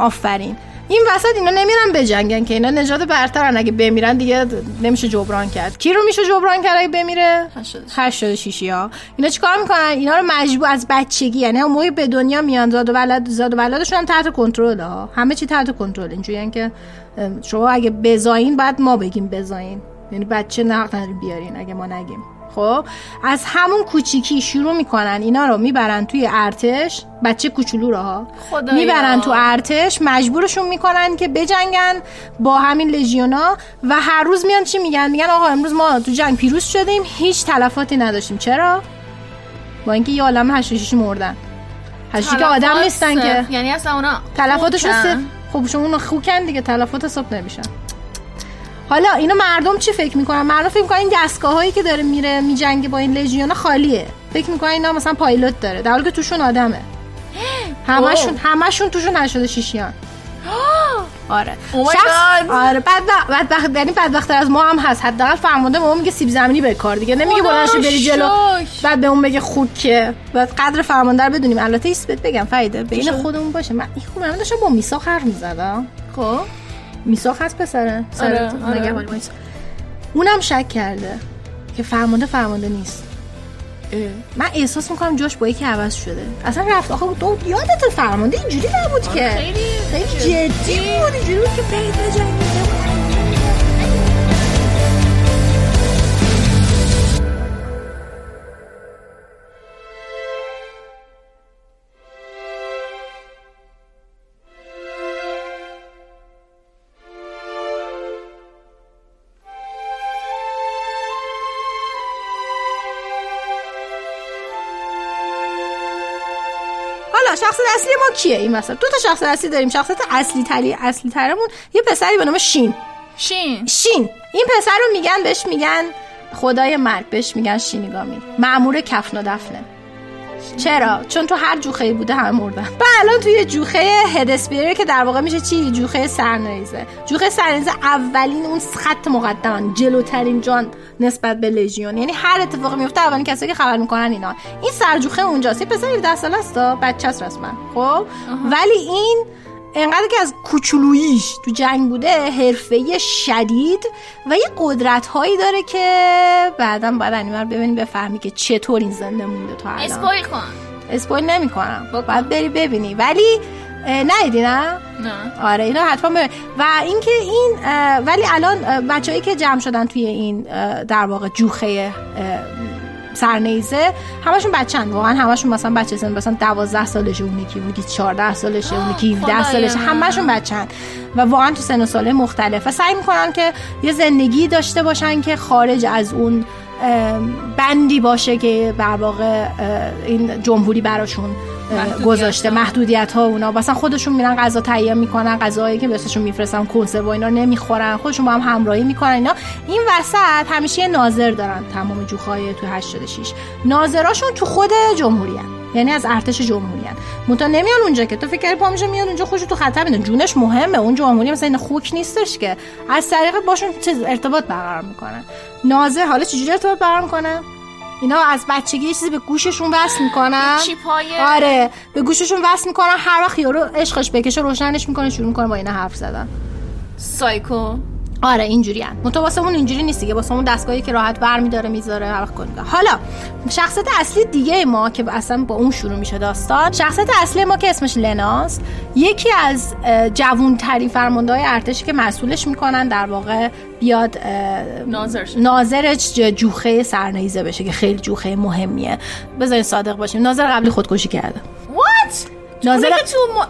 آفرین. این وسط اینا نمیرن بجنگن که اینا نجات برترن. اگه بمیرن دیگه نمیشه جبران کرد. کی رو میشه جبران کرد اگه بمیره؟ 86. 86 ها. اینا چیکار می‌کنن؟ اینا رو مجبور از بچگی یعنی موقعی به دنیا میان. زاد و ولد زاد و ولادشون هم تحت کنترل ها. همه چی تحت کنترل. اینجوریه که ام، شما اگه بزاین بعد ما بگیم بزاین یعنی بچه نقد نداریم بیارین اگه ما نگیم. خب؟ از همون کوچیکی شروع می‌کنن اینا رو می‌برن توی ارتش. بچه کوچولو رو ها. خدایا. می‌برن تو ارتش مجبورشون می‌کنن که بجنگن با همین لژیونا و هر روز میان چی میگن؟ میگن آقا امروز ما تو جنگ پیروز شدیم هیچ تلفاتی نداشتیم. چرا؟ با اینکه یه عالم 86 مردن. 86 که آدم نیستن که. یعنی اصلا اونا تلفاتشون. صفر. خب شما اون خوکن دیگه تلفات حساب نمیشن. حالا اینو مردم چی فکر می‌کنن؟ مردم فکر می‌کنن این دستگاه هایی که داره میره میجنگه با این لژیونا خالیه. فکر می‌کنن اینا مثلا پایلوت داره. در حالی که توشون آدمه. <gasps> همشون همشون توشون 86 یان <gasps> آره. Oh شخص-. آره بدبخت بدبخت یعنی بدبختتر از ما هم هست. حداقل فرمانده به ما میگه سیب زمینی به کار دیگه. نمیگه رو بری جلو. بعد به اون بگه خوکه بعد قدر فرمانده رو بدونیم. البته ایست بهت بگم فایده. بین خودمون باشه. من این من داشتم با میساق حرف می‌زدم. خب؟ میساق هست پسره؟ سر آره،. آره. اونم شک کرده که فرمانده فرمانده نیست. من احساس می‌کنم جاش با یکی عوض شده. اصلا رفت. آخه تو یادت فرمانده اینجوری نبود که. خیلی خیلی جدی. بود اینجوری بود که برید بجنگید حالا شخصیت اصلی ما کیه این مثلا دو تا شخصیت اصلی داریم. شخصیت اصلی تری اصلی ترمون یه پسری به نام شین. شین. شین. این پسر رو میگن بهش میگن خدای مرگ. بهش میگن شینیگامی معمور کفن و دفنه. چرا؟ چون تو هر جوخه بوده هم مردن. و الان توی جوخه هدسپیره که در واقع میشه چی؟ جوخه سرنیزه. جوخه سرنیزه اولین اون خط مقدمان جلوترین جان نسبت به لژیون. یعنی هر اتفاقی میفته اولین کسی که خبر می‌کنن اینا. این سرجوخه اونجاست. یه پسر 17 ساله است بچه است رسما. خب؟ ولی این انقدر که از کوچولوییش تو جنگ بوده حرفه شدید و یه قدرت هایی داره که بعدا باید انیمه رو ببینی بفهمی که چطور این زنده مونده تا الان. اسپویل کن. اسپویل نمی کنم باید بری ببینی. ولی ندیدی نه؟ نه. آره اینا حتما ببین. و اینکه این ولی الان بچههایی که جمع شدن توی این در واقع جوخه سرنیزه همشون بچن واقعا همشون مثلا بچه سن مثلا 12 سالشه اون یکی اون یکی 14 سالشه اون یکی 17 خدایا. سالشه. همشون بچن و واقعا تو سن و ساله مختلف و سعی می‌کنن که یه زندگی داشته باشن که خارج از اون بندی باشه که در واقع این جمهوری براشون گذاشته. محدودیت ها اونا. مثلا خودشون میرن غذا تهیه می‌کنن غذاهایی که بهشون میفرستن کنسرو و اینا نمی‌خورن. خودشون با هم همراهی می‌کنن اینا. این وسط همیشه یه ناظر دارن تمام جوخای تو 86 ناظراشون تو خود جمهوری هن. یعنی از ارتش جمهوری هن. منتها نمیان اونجا که تو فکر پا میشه میان اونجا خوش تو خطر میدن. جونش مهمه. اون جمهوری مثلا این خوک نیستش که. از طریق باشون ارتباط برقرار می‌کنن ناظر حالا چجوری ارتباط برقرار می‌کنه؟ اینا از بچگی یه چیزی به گوششون وصل می‌کنن. چیپای آره به گوششون وصل می‌کنن هر وقت یارو عشقش بکشه روشنش می‌کنه شروع می‌کنه با اینا حرف زدن. سایکو. آره اینجوری هم منتها واسه اون اینجوری نیست دیگه. واسه اون دستگاهی که راحت برمی داره می‌ذاره هر وقت حالا شخصیت اصلی دیگه ما که اصلا با اون شروع میشه داستان شخصیت اصلی ما که اسمش لناست یکی از جوون ترین فرمانده های ارتشی که مسئولش می‌کنن در واقع بیاد اه، ناظر شد. ناظر ج- جوخه سرنیزه بشه که خیلی جوخه مهمیه. بذارین صادق باشیم. ناظر قبلی خودکشی کرده. وات ناظر که تو م... اه،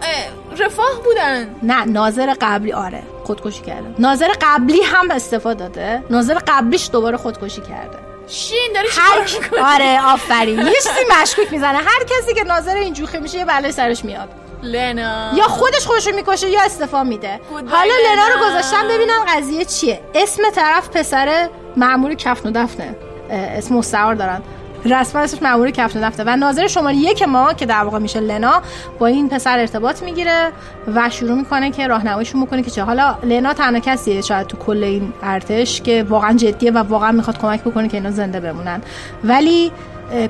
رفاه بودن؟ نه ناظر قبلی آره خودکشی کرده. ناظر قبلی هم استفاده داده. ناظر قبلیش دوباره خودکشی کرده. شین داری هر آره آفرین. یه چیزی مشکوک می‌زنه. هر کسی که ناظر این جوخه میشه یه بلای سرش میاد. لنا یا خودش خودشو می‌کشه یا استفا میده. حالا لنا رو. گذاشتم ببینم قضیه چیه. اسم طرف پسر معمول کفن و دفنه. اسم مستعار دارن. رسما اسمش مامور کپتن دفتر و ناظر شماره یک ما که در واقع میشه لنا با این پسر ارتباط می‌گیره و شروع می‌کنه که راهنماییشون می‌کنه که چه. حالا لنا تنها کسیه شاید تو کل این ارتش که واقعا جدیه و واقعا می‌خواد کمک بکنه که اینا زنده بمونن. ولی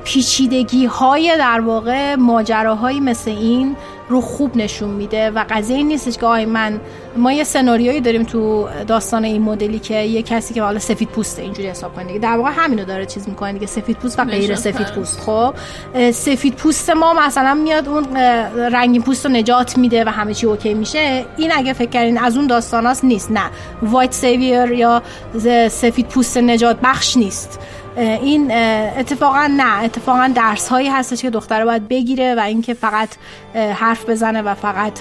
پیچیدگی های در واقع ماجراهایی مثل این رو خوب نشون میده و قضیه این نیستش که آی من ما یه سناریویی داریم تو داستان این مدلی که یه کسی که حالا سفید پوسته اینجوری حساب کنید در واقع همینو داره چیز می‌کنه دیگه. سفید پوست و غیر سفید پوست. خب سفید پوست ما مثلا میاد اون رنگین پوست رو نجات میده و همه چی okay میشه. این اگه فکر کردین از اون داستاناست نیست. نه. white savior یا سفید پوست نجات بخش نیست. این اتفاقا نه اتفاقا درس هایی هستش که دختره باید بگیره و اینکه فقط حرف بزنه و فقط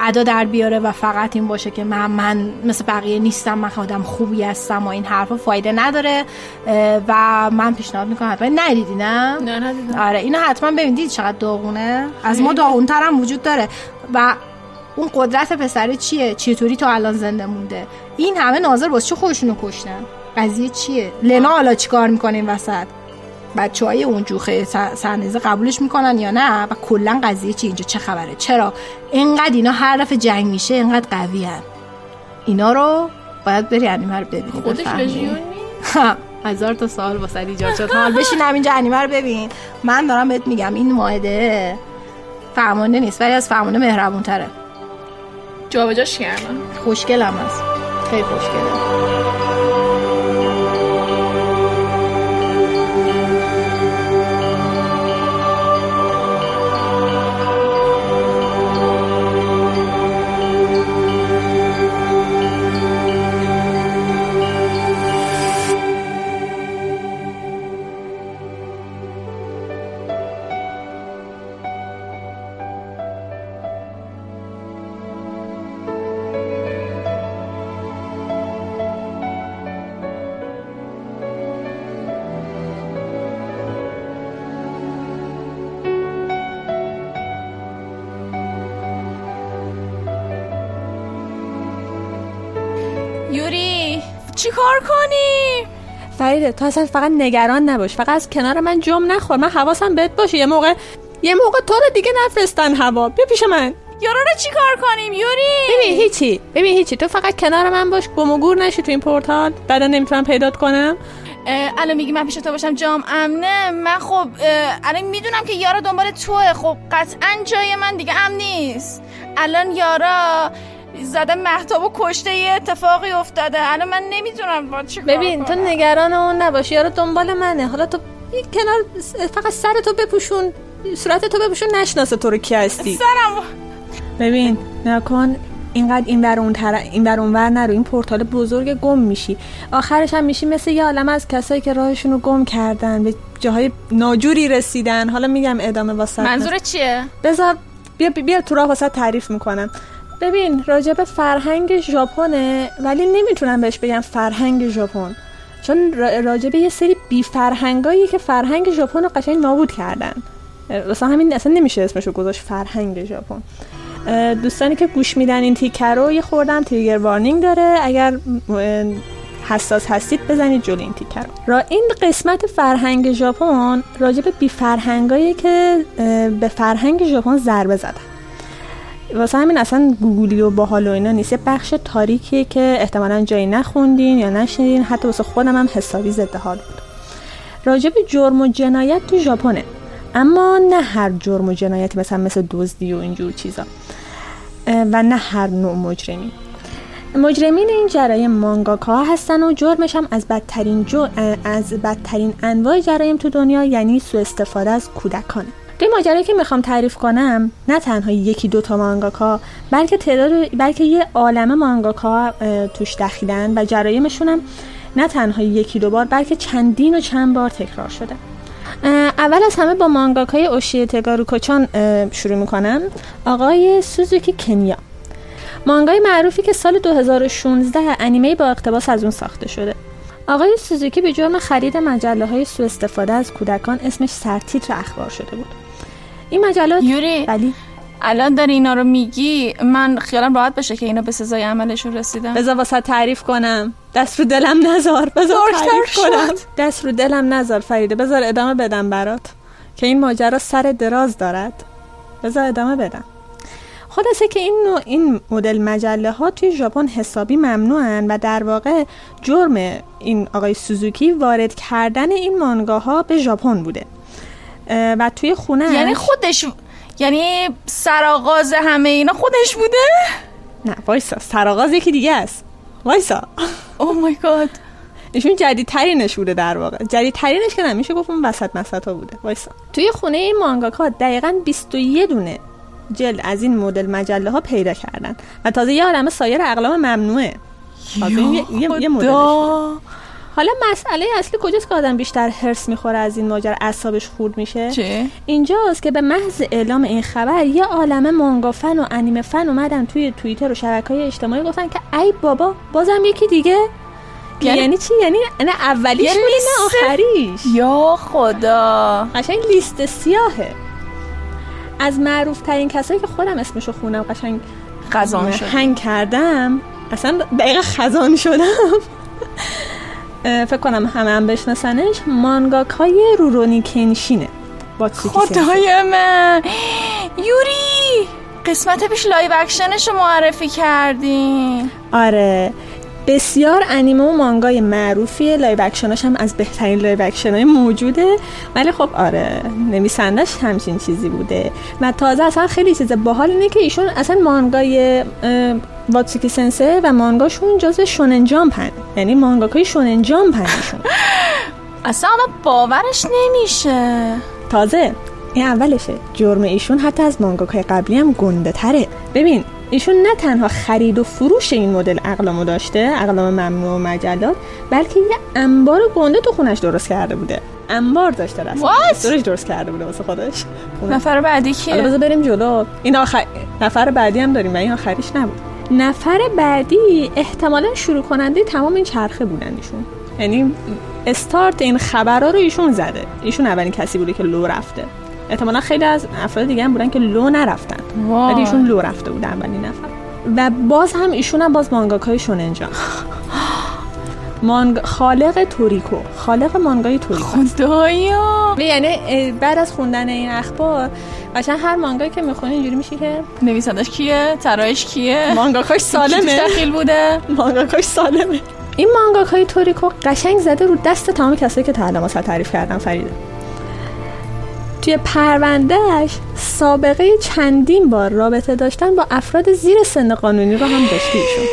ادا در بیاره و فقط این باشه که من من مثل بقیه نیستم من آدم خوبی هستم و این حرف فایده نداره. و من پیشنهاد می‌کنم حتما ندیدی نه؟ نه ندیدم. آره اینو حتما ببینید چقدر داغونه؟ از ما داغونتر هم وجود داره. و اون قدرت پسره چیه؟ چطوری تو الان زنده مونده؟ این همه ناظر واسه چه خودشونو کشتن؟ قضیه چیه؟ لنا حالا چیکار می‌کنه این وسط؟ بچه های اون جوخه سرنیزه قبولش می‌کنن یا نه؟ و کلا قضیه چی اینجا؟ چه خبره؟ چرا؟ اینقدر اینا هر دفعه جنگ میشه اینقدر قوی هن. اینا رو باید بری انیمه رو ببینی خودش <laughs> هزار تا سال واسه ایجاد شد. حال بشین همینجا انیمه رو ببین. من دارم بهت میگم این ماهده فرمانده نیست ولی از فرمانده مهربون تره جابجاش کردن خوشگلم هست. خیلی خوشگله چی کار کنی؟ فریده تو اصلا فقط نگران نباش. فقط از کنار من جم نخور. من حواسم بهت باشه. یه موقع یه موقع تو رو دیگه نفرستن هوا. بیا پیش من. یارو رو چی کار کنیم یوری؟ ببین هیچی. ببین هیچی. تو فقط کنار من باش. گم و گور نشی تو این پورتال. بعدا نمی‌تونم پیدات کنم. الان میگی من پیش تو باشم جام امنه؟ من خب الان می‌دونم که یارا دنبال توه. خب قطعا جای من دیگه امن نیست. الان یارا زده محتاب و کشته یه اتفاقی افتاده. الان من نمی‌دونم با چی ببین تو نگران اون نباشی. یارو دنبال منه. حالا تو یک کنار فقط سر تو بپوشون صورت تو بپوشون نشناسه تو رو کی هستی؟ سرم. ببین نکن. اینقدر این ور اون تر... این ور اون ور نرو. این پورتال بزرگ گم میشی. آخرش هم میشی مثل یه عالم از کسایی که راهشون رو گم کردن. به جاهای ناجوری رسیدن. حالا میگم ادامه واسه منظور چیه؟ بذار بیا بیا تو راه واسه تعریف می‌کنم. ببین راجب فرهنگ ژاپنه ولی نمی‌تونم بهش بگم فرهنگ ژاپن. چون راجب یه سری بی فرهنگایی که فرهنگ ژاپن رو قشنگ نابود کردن. واسه همین اصلا نمیشه اسمشو گذاشت فرهنگ ژاپن. دوستانی که گوش میدن این تیکر رو یه خوردم تریگر وارنینگ داره. اگر حساس هستید بزنید جلو این تیکر رو. را این قسمت فرهنگ ژاپن راجب بی فرهنگایی که به فرهنگ ژاپن ضربه زدن. واسه همین اصلا گوگلی و باحال و اینا نیست. یه بخش تاریکیه که احتمالا جایی نخوندین یا نشنیدین. حتی واسه خودم هم حسابی ضد حال بود. راجب جرم و جنایت تو ژاپنه. اما نه هر جرم و جنایتی مثلا مثل دزدی و اینجور چیزا. و نه هر نوع مجرمی. مجرمین این جرایم مانگاکا هستن و جرمش هم از بدترین جو از بدترین انواع جرایم تو دنیا یعنی سوء استفاده از کودکانه توی ماجرایی که می‌خوام تعریف کنم نه تنها یکی دو تا مانگاکا بلکه تعداد بلکه یه عالمه مانگاکا توش دخیلن و جرایمشون هم نه تنها یکی دو بار بلکه چندین و چند بار تکرار شده. اول از همه با مانگاکای اوشی تگاروکوچان شروع می‌کنم. آقای سوزوکی کنیا. مانگای معروفی که سال 2016 انیمه با اقتباس از اون ساخته شده. آقای سوزوکی به جرم خرید مجله های سو استفاده از کودکان اسمش سرتیتر اخبار شده بود. این مجلات یوری ولی الان داری اینا رو میگی من خیالم راحت بشه که اینا به سزای عملشون رسیدن. بذار واسه تعریف کنم. دست رو دلم نذار. بذار تعریف کنم. دست رو دلم نذار فریده. بذار ادامه بدم برات. که این ماجرا سر دراز دارد. بذار ادامه بدم. خلاصه که این نوع این مدل مجله ها توی ژاپن حسابی ممنوعن و در واقع جرم این آقای سوزوکی وارد کردن این مانگاها به ژاپن بوده. و توی خونه یعنی خودش یعنی سرآغاز همه اینا خودش بوده؟ نه وایسا سرآغاز یکی دیگه است. وایسا. او مای گاد ایشون جدیدترینش بوده در واقع. جدیدترینش که نمیشه گفت اون وسط مسط ها بوده. وایسا. توی خونه این مانگاکا دقیقا 21 دونه جلد از این مدل مجله ها پیدا کردن. و تازه یه عالمه سایر اقلام ممنوعه. تازه یه, یه, یه مدلش بوده. حالا مسئله اصلی کجاست که آدم بیشتر هرس می‌خوره از این ماجرا اعصابش خورد میشه؟ چه؟ اینجاست که به محض اعلام این خبر یه عالمه مانگا فن و انیمه فن اومدن توی توییتر و شبکه های اجتماعی گفتن که ای بابا بازم یکی دیگه؟ یعنی- یعنی چی؟ یعنی نه اولیش یه بوده نه آخریش. یا خدا. قشنگ لیست سیاهه. از معروف ترین کسایی که خودم اسمشو خونم قشنگ خزان شد هنگ کردم اصلا دقیقا خزان شدم. فکر کنم همه هم بشناسنش. مانگاکای رورونی کنشینه. خدای من. یوری قسمت پیش live action ش رو معرفی کردیم آره. بسیار انیمه و مانگای معروفیه. live action اش هم از بهترین live action ای موجوده. ولی خب آره نویسندش همچین چیزی بوده. و تازه اصلا خیلی چیز باحال اینه که ایشون اصلا مانگای واتسوکی سنسه و مانگاشون جزو شونن جامپ هن یعنی مانگاکای شونن جامپ هن ایشون <laughs> اصلا باورش نمیشه. تازه این اولشه. جرم ایشون حتی از مانگاکای قبلی هم گنده تره. ببین ایشون نه تنها خرید و فروش این مدل اقلامو داشته اقلام ممنوع و مجلات بلکه یه انبار گنده تو خونش درست کرده بوده. انبار داشته What؟ استورج درست کرده بوده واسه خودش. خونه. نفر بعدی حالا کیه بذار بریم جلو. این آخر... نفر بعدی هم داریم و این آخریش نبود. نفر بعدی احتمالا شروع کننده تمام این چرخه بودن ایشون. یعنی استارت این خبرها رو ایشون زده. ایشون اولین کسی بوده که لو رفته. احتمالا خیلی از افراد دیگه هم بودن که لو نرفتن. ولی ایشون لو رفته بود اولین نفر. و باز هم ایشون هم باز مانگاکای شوننجا. <gasps> مانگ خالق توریکو. خالق مانگای توریکو. خدایا. یعنی اه، بعد از خوندن این اخبار قشنگ هر مانگایی که می‌خونی اینجوری میشه که نویسندش کیه؟ ترایش کیه؟ مانگاکاش سالمه. دخیل بوده؟ مانگاکاش سالمه. این مانگاکای توریکو قشنگ زده رو دست تمام کسایی که تا الان تعریف کردم فریده. توی پروندهش سابقه چندین بار رابطه داشتن با افراد زیر سن قانونی رو هم داشته ایشون.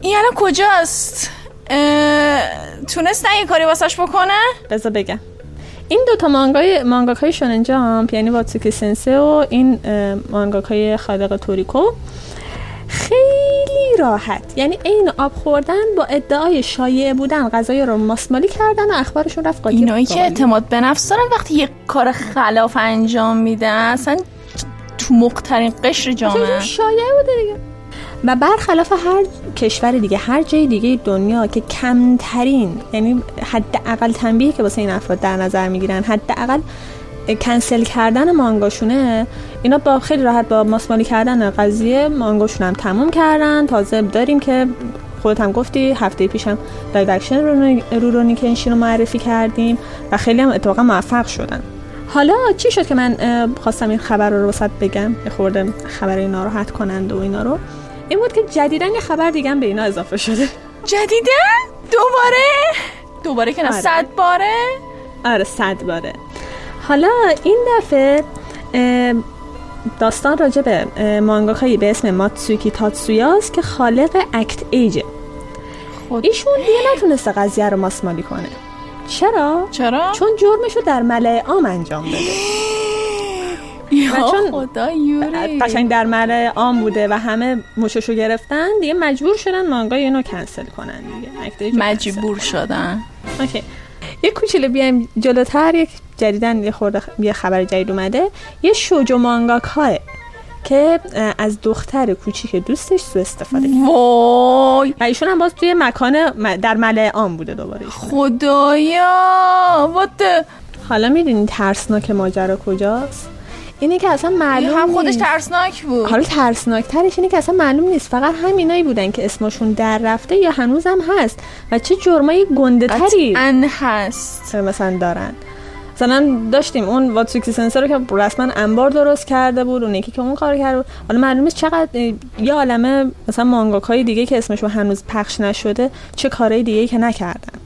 این الان کجاست؟ اه، تونست نه یه کاری واسش بکنه؟ بذار بگم. این دوتا مانگای مانگاکای شونن جامپ یعنی واتسوکی سنسه و این اه، مانگاکای خالق توریکو خیلی راحت. یعنی عین آب خوردن با ادعای شایع بودن غذای رو ماسمالی کردن و اخبارشون رفت قاطی اینایی که. اعتماد به نفس دارن وقتی یه کار خلاف انجام میدن اصلا تو مقترین قشر جامعه. شایع بوده دیگه. و برخلاف هر کشور دیگه هر جای دیگه دنیا که کمترین یعنی حداقل تنبیهی که واسه این افراد در نظر می‌گیرن حداقل کنسل کردن مانگاشونه اینا با خیلی راحت با ماسمالی کردن قضیه مانگاشون هم تموم کردن. تازه داریم که خودت هم گفتی هفته پیشم live action رورونی- رورونی کنشین رو معرفی کردیم و خیلی هم اتفاقا موفق شدن. حالا چی شد که من خواستم این خبر رو وسط بگم؟ یه خورده خبر ناراحت کنند و اینا رو. این بود که جدیدن یه خبر دیگه هم به اینا اضافه شده. جدیدن؟ دوباره؟ دوباره که نه آره. صد باره؟ آره صد باره. حالا این دفعه داستان راجع به مانگاکایی به اسم ماتسوکی تاتسویاست که خالق اکت ایجه. خود ایشون دیگه نتونسته قضیه رو ماسمالی کنه. چرا؟ چرا؟ چون جرمش رو در ملع عام انجام داده. یا و چون- خدا یوری. قشنگ در ملع عام بوده و همه مششو گرفتن دیگه مجبور شدن مانگای اینو کنسل کنن دیگه. کنسل مجبور شدن. اوکی. یه کوچولو بیایم جلوتر یک جدیدن یه خورده یه خبر جدید اومده. یه شوجو مانگاکاه که از دختر کوچیک دوستش سو استفاده کرد. وای! و ایشون هم باز توی مکان در ملع عام بوده دوباره ایشون. خدایا! وات حالا می‌دونی ترسناک ماجرا کجاست؟ اینه که اصلا معلوم هم خودش نیست. ترسناک بود. حالا ترسناکترش اینه که اصلا معلوم نیست. فقط همینایی بودن که اسمشون در رفته یا هنوزم هست. و چه جرمای گنده تری هست. مثلا دارن. مثلا داشتیم اون واتسوکی سنسر رو که رسما انبار درست کرده بود اون یکی که اون کار کرده بود. حالا معلوم نیست چقدر یه عالمه مثلا مانگاکای دیگه که اسمشون هنوز پخش نشده چه کارهای دیگه که نکردن.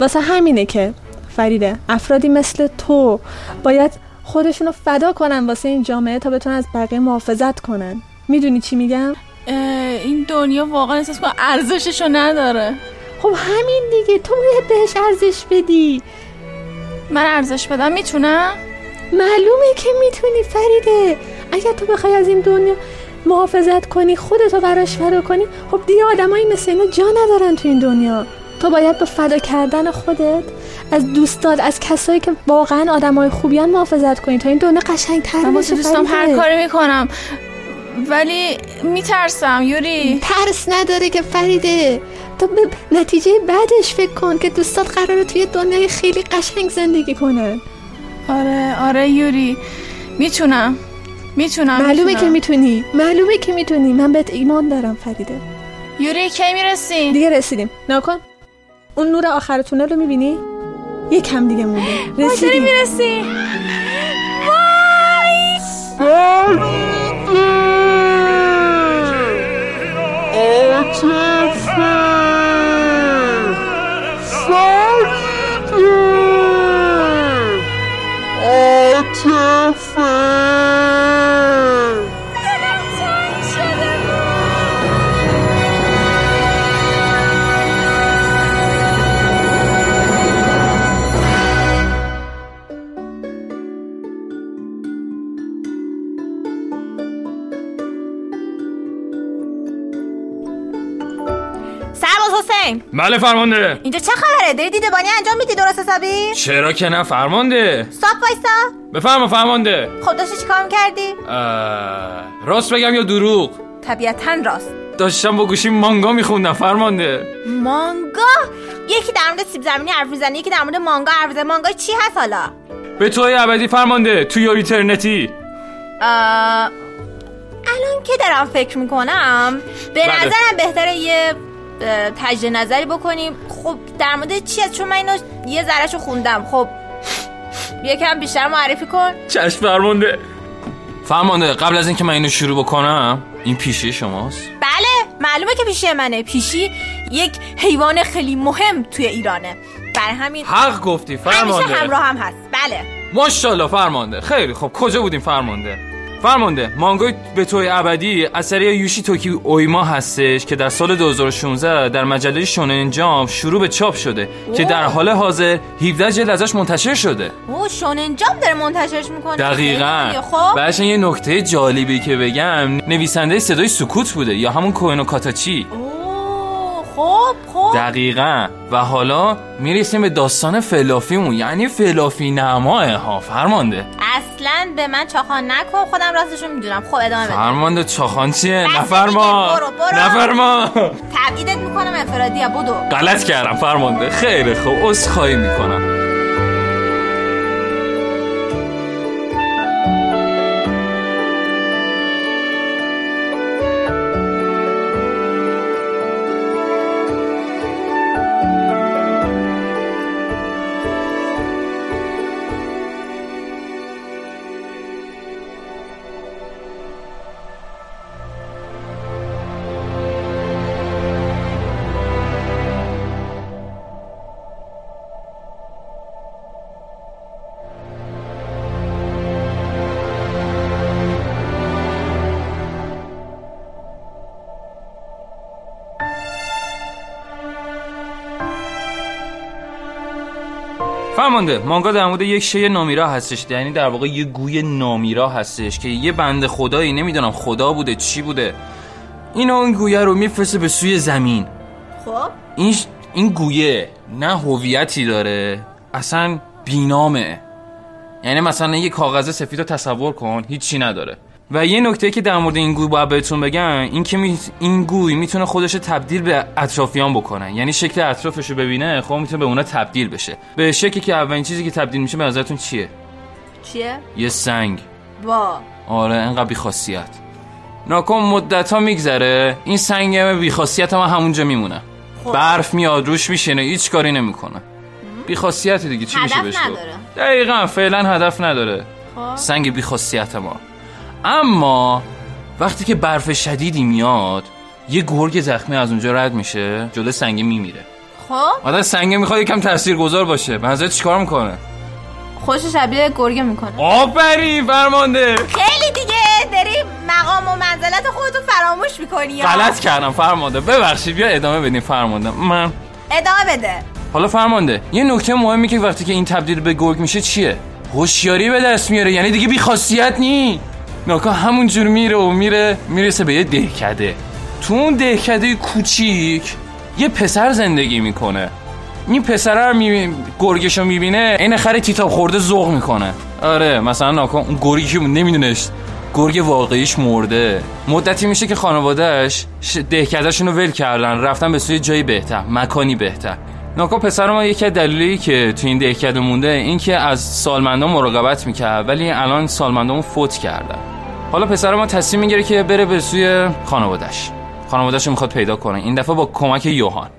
واسه همینه که فریده افرادی مثل تو باید خودشونو فدا کنن واسه این جامعه تا بتونن از بقیه محافظت کنن. می‌دونی چی میگم؟ این دنیا واقعا احساس کنم ارزششو نداره. خب همین دیگه تو باید بهش ارزش بدی. من ارزش بدم می‌تونم معلومه که می‌تونی فریده. اگر تو بخوای از این دنیا محافظت کنی خودتو براش فدا کنی خب دیگه آدمایی مثل اینا جا ندارن تو این دنیا. تو باید با فدا کردن خودت از دوستات از کسایی که واقعا آدمای خوبیان محافظت کنی تا این دنیا قشنگتر بشه دوستم هر. کاری می‌کنم. ولی میترسم یوری. ترس نداره که فریده. تو به نتیجه بعدش فکر کن که دوستات قراره توی دنیای خیلی قشنگ زندگی کنن آره آره یوری. می‌تونم. می‌تونم معلومه می‌تونم. که می‌تونی. معلومه که می‌تونی. من بهت ایمان دارم فریده. یوری کی می‌رسی دیگه رسیدیم. نکن اون نور آخر تونل رو می‌بینی؟ یه کم دیگه مونده. رسیدیم. می‌رسی سرباز بله فرمانده. اینجا چه خبره؟ داری دیدبانی انجام میدی درست حسابی؟ چرا که نه فرمانده. صاف وایسا. بفرما فرمانده. خب داشتی چیکار می‌کردی؟ اه، راست بگم یا دروغ؟ طبیعتا راست. داشتم با گوشی مانگا میخوندم فرمانده. مانگا؟ یکی در مورد سیب زمینی حرف می‌زنه یکی در مورد مانگا حرف می‌زنه. مانگا چی هست حالا؟ به توی ابدی فرمانده تو یور ایترنتی. اه، الان که دارم فکر می‌کنم به بله. نظرم بهتره یه تجدید نظری بکنیم. خب در مورد چی هست چون من اینو یه ذرهشو خوندم. خب یکم بیشتر معرفی کن. چشم فرمانده. فرمانده قبل از اینکه من اینو شروع بکنم این پیشی شماست؟ بله معلومه که پیشی منه. پیشی یک حیوان خیلی مهم توی ایرانه. بر همین حق گفتی همیشه فرمانده. همراه هم هست. بله. ماشاءالله فرمانده. خیلی خب کجا بودیم فرمانده؟ فرمانده مانگای به توی ابدی اثری یوشی توکی اویما هستش که در سال 2016 در مجله شونن جامپ شروع به چاپ شده که در حال حاضر 17 جلد ازش منتشر شده. او شونن جامپ داره منتشرش می‌کنه. دقیقا. خب یه نکته جالبی که بگم نویسنده صدای سکوت بوده یا همون کوینو کاتاچی. اوه خب خب دقیقا. و حالا می‌رسیم به داستان فلافیمون. یعنی فلافی نماه ها فرمانده. اصلا به من چاخان نکن. خودم راستشو می‌دونم. خب ادامه بده. فرمانده چاخان چیه؟ نفرما. دیگه، برو، برو. نفرما. تبعیدت می‌کنم انفرادی بدو. غلط کردم فرمانده. خیلی خوب. عذرخواهی می‌کنم. فرمانده مانگا در مورد یک شی نامیرا هستش. یعنی در واقع یه گوی نامیرا هستش که یه بند خدایی نمی‌دونم خدا بوده چی بوده. این اون گویه رو میفرسته به سوی زمین. خب؟ این ش- این گویه نه هویتی داره اصلا بینامه. یعنی مثلا یه کاغذ سفید رو تصور کن هیچی نداره. و یه نکته که در مورد این گوی باید بهتون بگم این که می... این گوی می‌تونه خودش تبدیل به اطرافیان بکنه. یعنی شکل اطرافش رو ببینه خب می‌تونه به اونا تبدیل بشه. به شکلی که اولین چیزی که تبدیل میشه به نظرتون چیه؟ چیه؟ یه سنگ. با آره انقدر بیخاصیت. ناکن مدت ها میگذره. این سنگ بیخاصیت ما همونجا میمونه. خب. برف میاد روش میشینه هیچ کاری نمی‌کنه. بیخاصیت دیگه چی میشه هدف بهش. دقیقا فعلا هدف نداره. خب. سنگ بیخاصیت ما. اما وقتی که برف شدیدی میاد یه گرگ زخمی از اونجا رد میشه جلو سنگ میمیره. خب؟ آدم سنگ می‌خواد یکم تاثیرگذار باشه. به نظرت چیکار می‌کنه خوش شبیه گرگه می‌کنه. آفرین فرمانده. خیلی دیگه داری مقام و منزلت خودتو فراموش می‌کنی غلط کردم فرمانده. ببخشید بیا ادامه بدیم فرمانده. من ادامه بده. حالا فرمانده یه نکته مهمی که وقتی که این تبدیل به گرگ میشه چیه؟ هوشیاری به دست میاره یعنی دیگه بیخاصیت نی. ناکا همونجور میره و میره می‌رسه به یه دهکده. تو اون دهکده کوچیک یه پسر زندگی می‌کنه. این پسر رو میبین گرگشو می‌بینه این خر تیتاب خورده ذوق می‌کنه. آره مثلا ناکن اون گرگی که نمی‌دونست گرگ واقعیش مرده. مدتی میشه که خانوادهش دهکدهشون رو ول کردن رفتن به سوی جایی بهتر مکانی بهتر. ناکا پسر ما یکی از دلایلی که تو این دهکده مونده این که از سالمندان مراقبت می‌کرد ولی الان سالمندان فوت کردن حالا پسر ما تصمیم می‌گیره که بره به سوی خانوادهش خانوادهش رو می‌خواد پیدا کنه. این دفعه با کمک یوهان.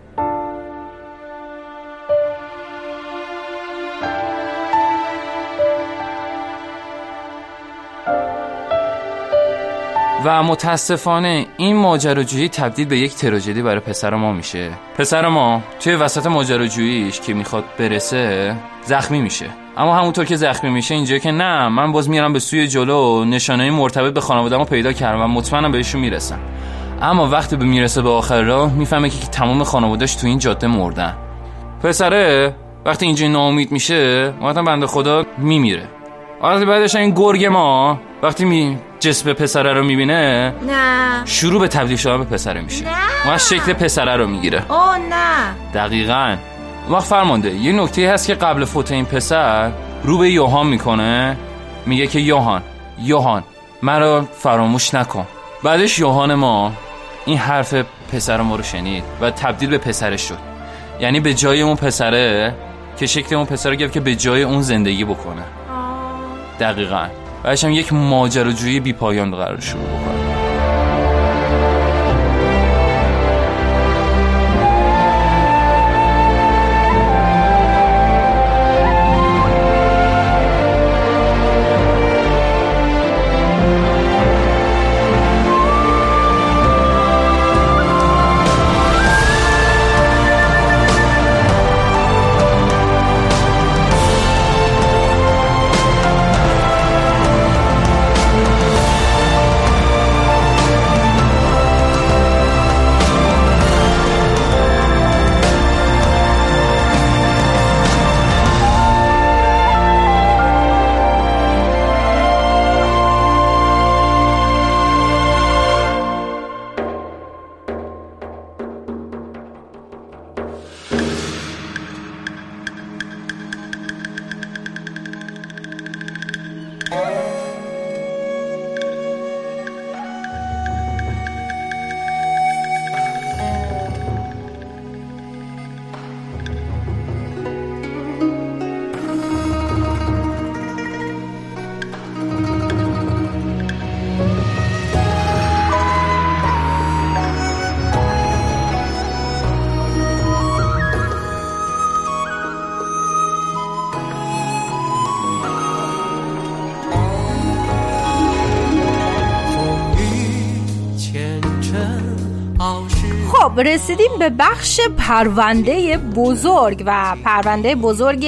و متاسفانه این ماجراجویی تبدیل به یک تراژدی برای پسر ما میشه. پسر ما توی وسط ماجراجوییش که می‌خواد برسه زخمی میشه. اما همونطور که زخمی میشه اینجا که نه من باز میرم به سوی جلو نشانه مرتبط به خانواده‌مو پیدا کردم و مطمئنم بهشون می‌رسم. اما وقتی به می‌رسه به آخر راه می‌فهمه که تمام خانوادهش تو این جاده مردن. پسره وقتی اینجا ناامید میشه وقتی بنده خدا میمیره. وقتی بعدش این گرگ ما وقتی می جسم پسره رو می‌بینه؟ نه. شروع به تبدیل شدن به پسره میشه. و شکل پسره رو می‌گیره. او نه. دقیقا. وقت فرمانده. یه نکته هست که قبل فوت این پسر رو به یوهان می‌کنه. میگه که یوهان یوهان مرا فراموش نکن. بعدش یوهان ما این حرف پسر ما رو شنید و تبدیل به پسرش شد. یعنی به جای اون پسره که شکل اون پسر رو گرفت که به جای اون زندگی بکنه. دقیقا. بعدش هم یک ماجراجویی بی پایان قرار شروع بکنه. رسیدیم به بخش پرونده بزرگ و پرونده بزرگ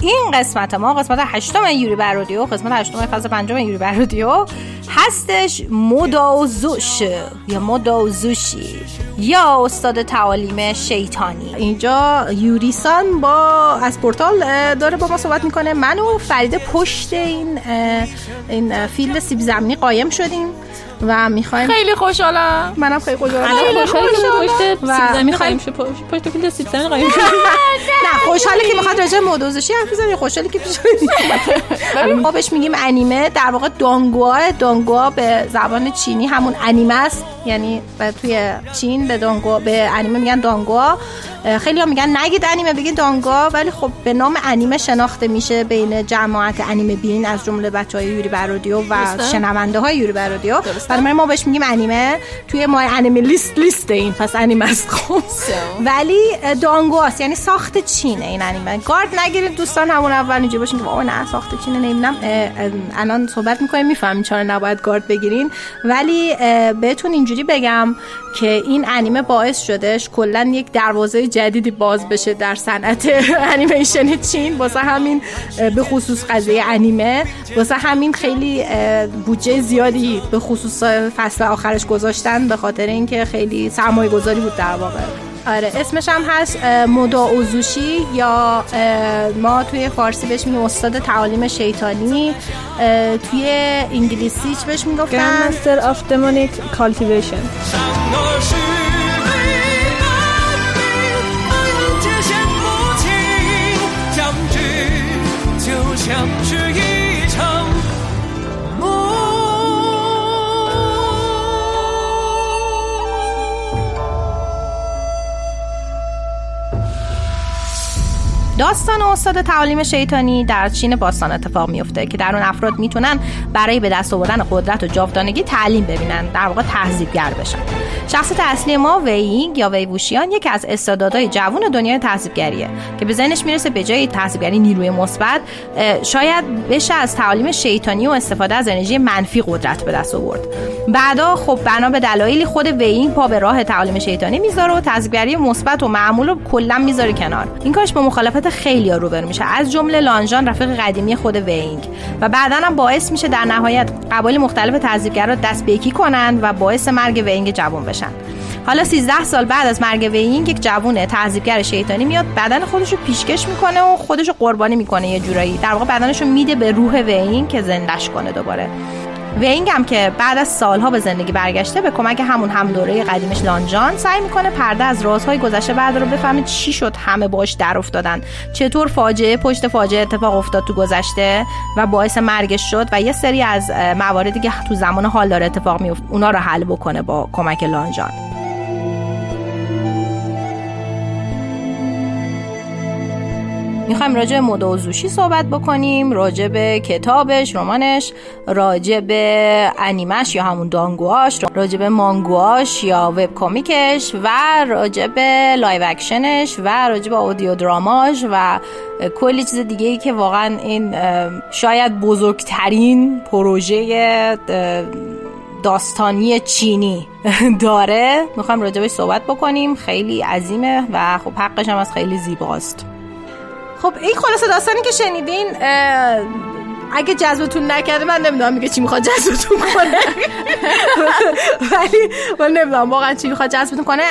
این قسمت ما قسمت هشتم یوری بر رادیو قسمت هشتم فصل پنجم یوری بر رادیو هستش مدازوش یا مدازوشی یا استاد تعالیم شیطانی. اینجا یوریسان با از پورتال داره با ما صحبت می‌کنه. من و فرید پشت این این field سیب زمینی قایم شدیم. و می‌خوایم خیلی خوشحالم. منم خیلی خوشحالم. که پشت و می‌خوایم- پشت- زمینی قایم شد. نه خوشحاله که می‌خواد راجع به مدوزشی حرف بزنه. خوشحاله که پیش ما بهش میگیم انیمه. در واقع دانگوا دانگوا به زبان چینی همون انیمه است. یعنی توی چین به دانگو به انیمه میگن دانگوا خیلی ها میگن نگید انیمه بگید دانگوا ولی خب به نام انیمه شناخته میشه بین جماعت انیمه بین از جمله بچه های یوری برادیو و شنونده های یوری برادیو برای ما بهش میگیم انیمه. توی ما انیمه لیست لیست این پس انیمه است. خب. ولی دانگواست یعنی ساخت چینه این انیمه. گارد نگیرید دوستان همون اول اینجا باشین که بابا نه ساخت چینه نمی‌دونم. الان صحبت می‌کنیم می‌فهمیم چرا نباید گارد بگیرین. ولی بهتون اینجوری بگم که این انیمه باعث شدش کلا یک دروازه جدیدی باز بشه در صنعت <laughs> انیمیشن چین. واسه همین به خصوص قضیه انیمه. واسه همین خیلی بودجه زیادی به خصوص فصل آخرش گذاشتن به خاطر اینکه خیلی سرمایه گذاری بود در واقع. آره اسمش هم هست مودا اوزوشی یا ما توی فارسی بهش میگیم استاد تعالیم شیطانی توی انگلیسی چی بهش می‌گفتن؟ Master of Demonic Cultivation. داستان استاد تعالیم شیطانی در چین باستان اتفاق میفته که در اون افراد می‌تونن برای به دست آوردن قدرت و جاودانگی تعلیم ببینن در واقع تهذیبگر بشن. شخصیت اصلی ما ویینگ یا ویووشیان یکی از استعدادهای جوون دنیای تهذیبگریه که به ذهنش می‌رسه به جای تهذیبگری نیروی مثبت شاید بشه از تعالیم شیطانی و استفاده از انرژی منفی قدرت به دست آورد. بعدا خب بنا به دلایلی خود ویینگ پا به راه تعالیم شیطانی می‌ذاره و تهذیبگری مثبت و معمول رو کلا می‌ذاره کنار. این کارش با مخالفت خیلی ها روبرو میشه. از جمله لانژان رفیق قدیمی خود وینگ. و بعدا هم باعث میشه در نهایت قبایل مختلف تهذیبگرا دست به یکی کنن و باعث مرگ وینگ جوان بشن. حالا 13 سال بعد از مرگ وینگ یک جوون تهذیبگر شیطانی میاد بدن خودش رو پیشکش می‌کنه و خودش رو قربانی می‌کنه یه جورایی. در واقع بدنش رو میده به روح وینگ که زندش کنه دوباره. وینگ هم که بعد از سالها به زندگی برگشته به کمک همون هم دوره قدیمش لانجان سعی می‌کنه پرده از رازهای گذشته بعد رو بفهمه چی شد همه باش در افتادن. چطور فاجعه پشت فاجعه اتفاق افتاد تو گذشته و باعث مرگش شد و یه سری از مواردی که تو زمان حال داره اتفاق میفته اونا رو حل بکنه با کمک لانجان می‌خوایم راجع به مدوزوشی صحبت بکنیم راجع به کتابش رمانش راجع به انیمش یا همون دانگواش راجع به مانگواش یا وب کامیکش و راجع به live action ش و راجع به audio drama ش و کلی چیز دیگه ای که واقعا این شاید بزرگترین پروژه داستانی چینی <laughs> داره. می‌خوایم راجبش صحبت بکنیم. خیلی عظیمه و خب حقش هم از خیلی زیباست. خب این خلاصه داستانی که شنیدین اگه جذبتون نکرده من نمی‌دونم دیگه چی می‌خواد جذبتون کنه. <laughs> ولی من نمی‌دونم واقعا چی می‌خواد جذبتون کنه.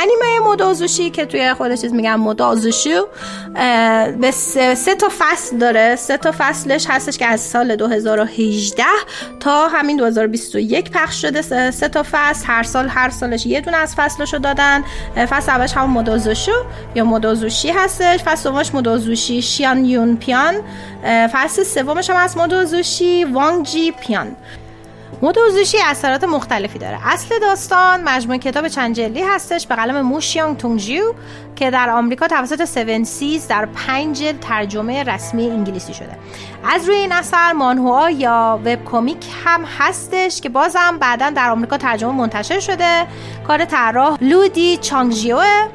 انیمه مدازوشی که توی خودش چیز میگم مدازوشو به سه, سه تا فصل داره. سه تا فصلش هستش که از سال 2018 تا همین 2021 پخش شده. سه, سه تا فصل هر سال هر سالش یه دونه از فصلشو دادن. فصل اولش همون مدازوشو یا مدازوشی هستش. فصل دومش مدازوشی شیان یون پیان فصل سومش هم از مدوزوشی وانگ جی پیان. مدوزوشی اثرات مختلفی داره. اصل داستان مجموعه کتاب چند جلدی هستش به قلم موشیانگ تونگجیو که در آمریکا توسط 7 سیز در پنج جلد ترجمه رسمی انگلیسی شده. از روی این اثر مانهوا یا وب کمیک هم هستش که بازم بعدا در آمریکا ترجمه منتشر شده. کار طراح لودی چانگجیوه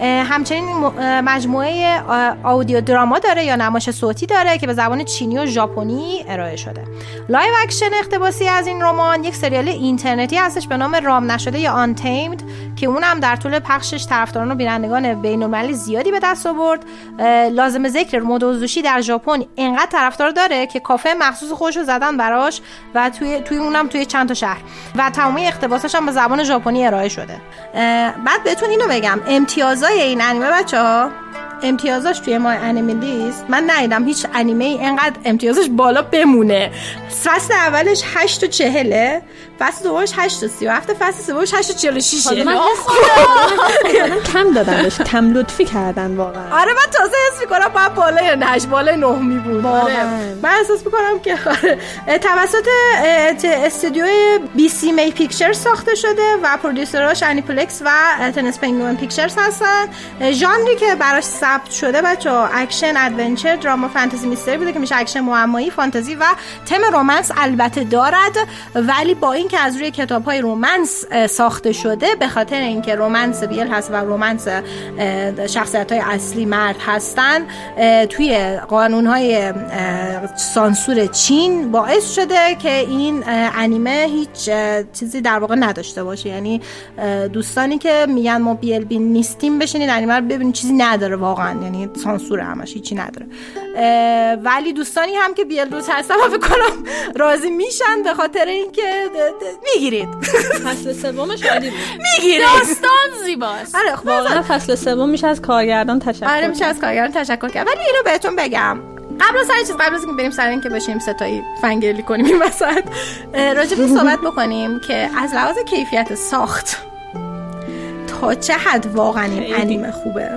همچنین مجموعه آودیو دراما داره یا نمایش صوتی داره که به زبان چینی و ژاپنی ارائه شده. live action اقتباسی از این رمان یک سریال اینترنتی هستش به نام رام نشده یا Untamed که اونم در طول پخشش طرفداران و بینندگان بین‌المللی زیادی به دست آورد. لازم به ذکر مدوزوشی در ژاپن اینقدر طرفدار داره که کافه مخصوص خودش رو زدن براش و توی توی اونم توی چند تا شهر. و تمامی اقتباسش هم به زبان ژاپنی ارائه شده. بعد بهتون اینو بگم. امتیاز امتیازای این انیمه بچه ها امتیازاش توی MyAnimeList من ندیدم هیچ انیمه ای انقدر امتیازش بالا بمونه. فصل اولش 8 و 40 فصل دومش 8 و 37 فصل سومش 8 و 46 من حس <laughs> کم دادن بهش کم لطفی کردن واقعا. آره من تازه حس می‌کنم باید بالای نه بالای نه می بود آره. من احساس می‌کنم که <laughs> آره. توسط استودیو B.CMAY Pictures ساخته شده و producer اش Aniplex و Tencent Penguin Pictures هستن. ژانری که براش ثبت شده بچه action adventure drama fantasy mystery بوده که میشه اکشن معمایی فانتزی و تم رومنس البته دارد. ولی با اینکه از روی کتاب های رومنس ساخته شده به خاطر اینکه رومنس بیل هست و رومنس شخصیت های اصلی مرد هستن توی قانون های سانسور چین باعث شده که این انیمه هیچ چیزی در واقع نداشته باشه. یعنی دوستانی که میگن ما بی ال بی نیستیم بشینید انیمه رو ببینید چیزی نداره واقعا. یعنی سانسور همش هیچی نداره. ولی دوستانی هم که بی ال روز هستن فکر کنم راضی میشن به خاطر اینکه می‌گیرید. فصل سومش عالی بود. می‌گیرید. داستان زیباست. آره خب واقعا فصل سوم میشه از کارگردان تشکر آره میشه از کارگردان تشکر کرد ولی اینو بهتون بگم. قبل از هر چیز قبل از اینکه بریم سر اینکه بشیم ستایی فنگرلی کنیم این وسط راجع صحبت بکنیم که از لحاظ کیفیت ساخت تا چه حد واقعا این انیمه خوبه.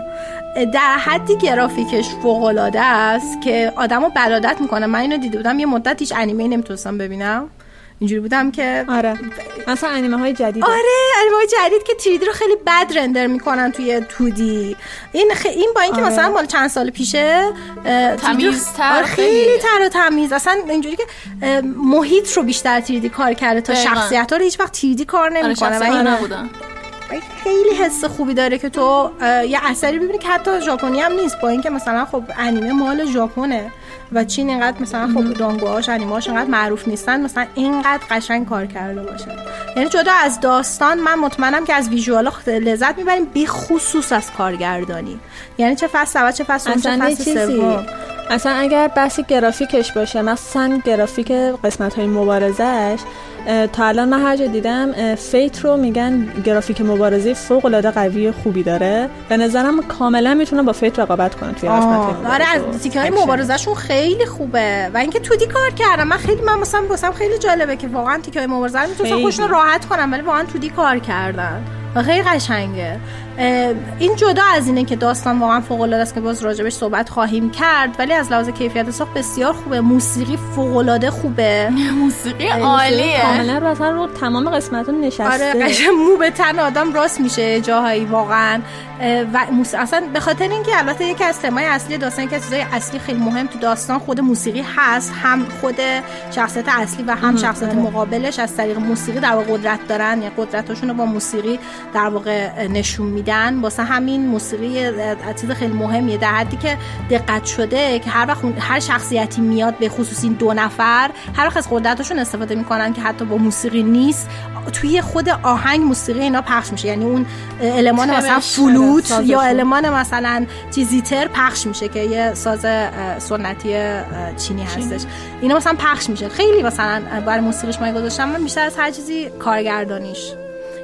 در حدی گرافیکش فوق العاده است که آدمو بلادت می‌کنه. من اینو دیده بودم. یه مدت هیچ انیمه نمی‌تونستم ببینم. اینجوری بودم که آره. مثلا انیمه های جدید آره انیمه های جدید که تریدی رو خیلی بد رندر می‌کنن توی تودی این خ... این با اینکه آره. مثلا مال چند سال پیشه تمیزتر آره خیلی تر و تمیز. اصلا اینجوری که محیط رو بیشتر تریدی کار کرده تا شخصیت ها رو هیچ وقت تریدی کار نمی‌کنه. آره نبودن. خیلی حس خوبی داره که تو یه اثری ببینی که حتی ژاپنی هم نیست. با اینکه مثلا خب انیمه مال ژاپنه و چین اینقدر مثلا خب دانگوهاش انیماش اینقدر معروف نیستن مثلا اینقدر قشنگ کار کرده باشه. یعنی جدا از داستان من مطمئنم که از ویژوالا لذت می‌بریم بی خصوص از کارگردانی. یعنی چه فصل اول چه فصل چه فصل سوم. اصلا اگر بحث گرافیکش باشه مثلا گرافیک قسمت های مبارزش تا الان من هر جا دیدم Fate رو میگن گرافیک مبارزه فوق العاده قوی خوبی داره. به نظرم کاملا می‌تونه با Fate رقابت کنه توی قسمت آره از تیکه های مبارزهشون خیلی خوبه. و اینکه 2D کار کردم من خیلی من مثلا واسم خیلی جالبه که واقعا تیکه های مبارزه رو می‌تونن خودشون راحت کنن ولی واقعا 2D کار کردن و خیلی قشنگه. این جدا از اینه که داستان واقعا فوق العاده است که باز راجبش صحبت خواهیم کرد ولی از لحاظ کیفیت ساخت بسیار خوبه. موسیقی فوق العاده خوبه. <laughs> موسیقی عالیه. کاملا رو اصلا رو تمام قسمت نشسته. آره مو به تن آدم راست میشه جاهایی واقعا. و موس... اصلا به خاطر اینکه البته یکی از تمای اصلی داستان که چیزای اصلی خیلی مهم تو داستان خود موسیقی هست. هم خود شخصیت اصلی و هم شخصیت مقابلش از طریق موسیقی در واقع قدرت دارن. یا قدرتاشون رو با موسیقی در واقع نشون میدن. واسه همین موسیقی چیز خیلی مهمیه. در حدی که دقت شده که هر وقت هر شخصیتی میاد به خصوص این دو نفر هر وقت از قدرتاشون استفاده می‌کنن که حتی با موسیقی نیست توی خود آهنگ موسیقی اینا پخش میشه. یعنی اون المان مثلا فلوت یا المان مثلا چیزی تر پخش میشه که یه ساز سنتی چینی هستش. اینا مثلا پخش میشه. خیلی مثلا برای موسیقیش من گذاشتم من بیشتر از هر چیزی کارگردانیش.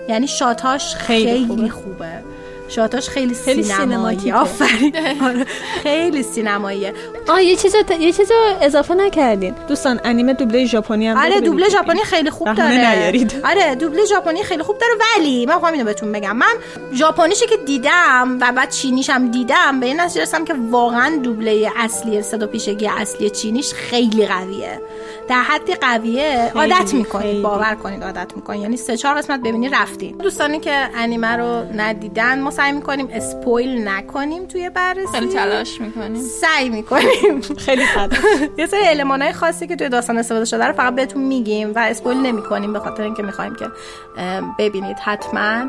یعنی شاتاش خیلی, خیلی خوبه, خوبه. شاتاش خیلی, خیلی سینمایی. آفرین. <laughs> آره. خیلی سینماییه. آه یه چیز یه چیز اضافه نکردین. دوستان انیمه دوبله ژاپنی هم آره دوبله ژاپنی خیلی خوب داره. <laughs> آره دوبله ژاپنی خیلی خوب داره. ولی من خواهم اینو بهتون بگم. من ژاپنیشو که دیدم و بعد چینیش هم دیدم به این نتیجه رسیدم که واقعا دوبله اصلی صدا پیشگی اصلی چینیش خیلی قویه. در حد قویه. عادت می‌کنید. باور کنید عادت می‌کنید. یعنی سه چهار قسمت ببینید رفتین. دوستانی که انیمه رو ندیدن ما سعی می‌کنیم اسپویل نکنیم توی بررسی. خیلی تلاش می‌کنیم. سعی می‌کنیم. خیلی تلاش <laughs> یه سری المانای خاصی که توی داستان استفاده شده رو فقط بهتون میگیم و اسپویل نمی‌کنیم به خاطر اینکه می‌خوایم که ببینید حتما.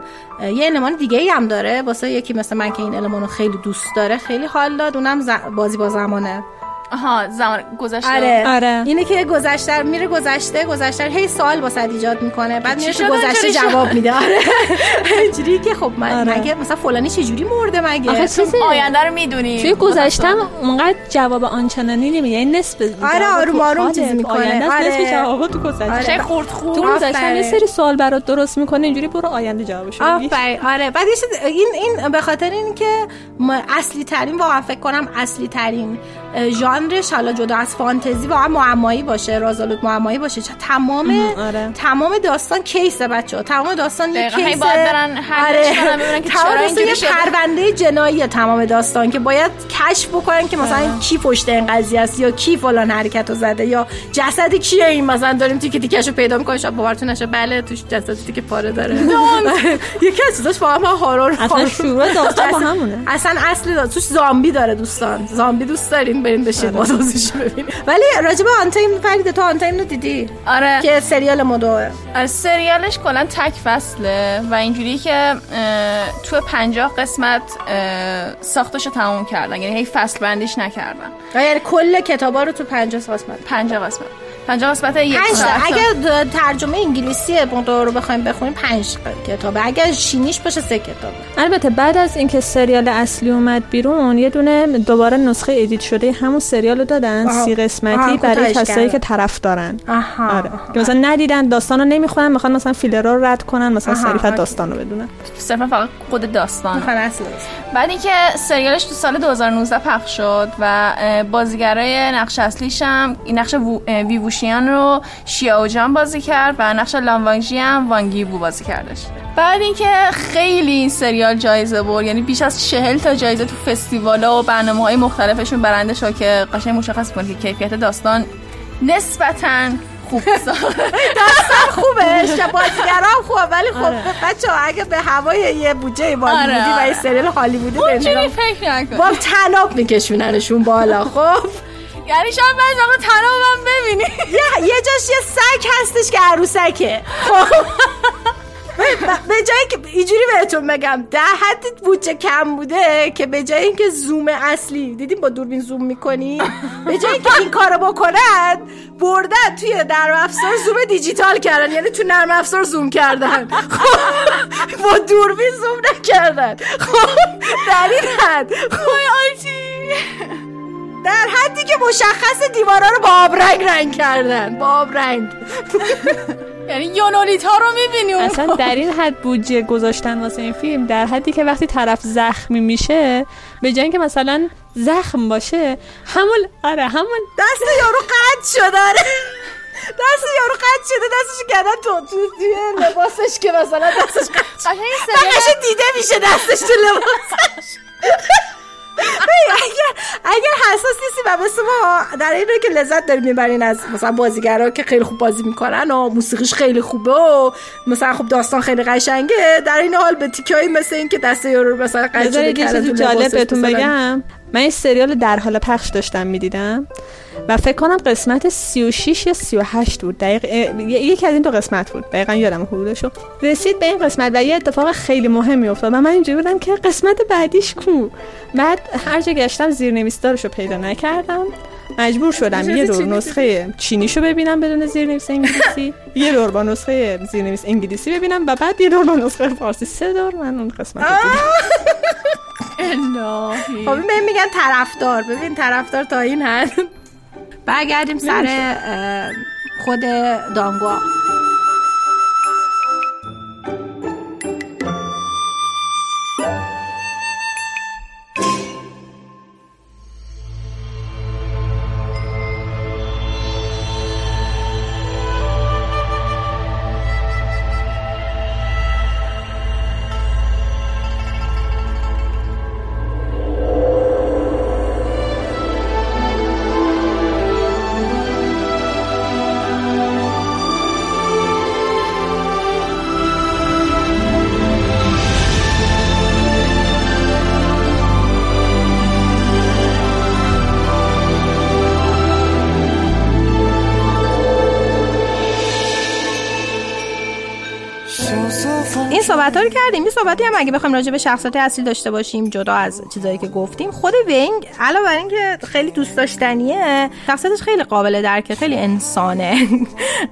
یه المان دیگه ای هم داره واسه یکی مثل من که این المان رو خیلی دوست داره خیلی حال داد اونم بازی با زمانه. آها زمان گذشته. آره. آره. اینه که گذشته میره گذشته گذشته هی سوال واسه ایجاد می‌کنه بعد میره تو گذشته جواب میده. آره. <laughs> اینجوری که خب من آره. مگه مثلا فلانی چه جوری مرده مگه؟ آخه چیزی آینده رو می‌دونی. توی گذشتم اونقدر جواب آنچنانی نمیده یعنی نصف آره، جواب آروم آروم چیز می‌کنه. آره. نصف جوابا تو گذشته. آره. چه خورد خوب تو آفرین. یه سری سوال برات درست می‌کنه اینجوری برو آینده جوابشو بگیر آفرین. آره. بعد این این به خاطر این که ما اصلی ترین واقعا فکر کنم اصلی ترین ژانرش حالا جدا از فانتزی واقعا معمایی باشه رازآلود معمایی باشه. چه تمام ام، آره. تمام داستان کیسه بچه تمام داستان یه کیسه برن ببینن که تمام داستان یه. پرونده جنایی تمام داستان که باید کشف بکنن که مثلا کی پشت این قضیه است یا کی فلان حرکت رو زده یا جسد کیه این؟ مثلا داریم تیکه تیکش رو پیدا می‌کنیم شاید باورتون نشه. بله توش جسد تیکه پاره داره. <laughs> یکی از چیزاش واقعا من هارور اصلا شروع داستان با همونه. اصلا اصل دا- توش زامبی داره دوستان. زامبی دوست دارین. برین بشین با دوزش ببینید ولی راجب آنتایم فرید تو آنتایم رو دیدی؟ آره. که سریال مدوه آره، سریالش کلا تک فصله و اینجوری که تو پنجاه قسمت اه، ساختش رو تموم کردن. یعنی هی فصل بندیش نکردن. یعنی کل کتابا رو تو 50 قسمت. پنجاه قسمت. پنجاه قسمت یک د- ترجمه انگلیسی مدوه رو بخوایم بخونیم پنج کتابه. اگر چینیش باشه سه کتابه. البته بعد از اینکه سریال اصلی اومد بیرون یه دونه دوباره نسخه edit شده همون سریال رو دادن آها. سی قسمتی برای کوتاهش کسایی. که طرف دارن. آها آره. که مثلا ندیدن داستان رو نمی‌خونن می‌خوان مثلا فیلرها رو رد کنن مثلا OK. داستان رو بدونن. صرفا فقط خود داستان. بعد اینکه سریالش تو سال 2019 پخش شد و بازیگرای نقش اصلیش هم این نقش وو- اه، ویووشیان رو شیاو جان بازی کرد و نقش لانوانگژی هم وانگی بو بازی کردش. بعد اینکه خیلی این سریال جایزه برد یعنی بیش از چهل تا جایزه تو فستیوالا و برنامه های مختلفشون برنده شد که قشنگ مشخص کنه که کیفیت داستان نسبتا خوب. <laughs> ساخته خوبه. بازیگرام خوبه ولی خب بچه اگه به هوای یه بودجه بالیوودی آره، و آره. یه سریال هالیوودی نگاه- فکر نکن. با تناب میکشوننشون بالا خب؟ یعنی شاید بعضی وقتا تنابم ببینی. یه یه جاش یه سگ هستش که عروسکه. خب. به جایی که اینجوری بهتون بگم در حدی بودجه کم بوده که به جای اینکه زوم اصلی دیدیم با دوربین زوم می‌کنی؟ به جای اینکه این کارو بکنن بردن توی نرم افزار زوم دیجیتال کردن. یعنی تو نرم افزار زوم کردن. خب. با دوربین زوم نکردن. خب. در این حد. خب. در حدی که مشخص دیوارا رو با آبرنگ رنگ کردن. با آبرنگ. <laughs> یعنی یونولیتا رو می‌بینی اصلا در این حد بودجه گذاشتن واسه این فیلم در حدی که وقتی طرف زخمی میشه به جای اینکه مثلا زخم باشه همون آره همون دست یارو قطع شده آره. دست یارو قطع شده دستش کردن تو تو توی لباسش که مثلا دستش قطع شده دیده میشه دستش تو لباسش. اگر اگر حساس نیستی و مثل ما در این که لذت داریم می‌برین از مثلا بازیگرا که خیلی خوب بازی می‌کنن و موسیقیش خیلی خوبه و مثلا خب داستان خیلی قشنگه در این حال به تیکایی مثل این که دست یارو رو مثلا تو جالب بهتون. بگم من این سریال در حال پخش داشتم می‌دیدم و فکر کنم قسمت 36 یا 38 بود. دقیق یکی از این دو قسمت بود. دقیقا یادم حدودشو رسید به این قسمت و یه اتفاق خیلی مهمی افتاد و من اینجوری بودم که قسمت بعدیش کو. بعد هر جا گشتم زیرنویسدارشو پیدا نکردم. مجبور شدم یه دور نسخه چینیشو ببینم بدون زیرنویس انگلیسی. یه دور با نسخه زیرنویس انگلیسی ببینم و بعد یه دور با نسخه فارسی. سه دور من اون قسمت رو <laughs> خب میگن طرفدار. ببین طرفدار تا این حد. برگردیم سر خود دانگوا. صحبت رو کردیم. یه صحبتی هم اگه بخوایم راجع به شخصیت اصلی داشته باشیم جدا از چیزایی که گفتیم. خود وینگ علاوه بر اینکه خیلی دوست داشتنیه شخصیتش خیلی قابل درکه خیلی انسانه.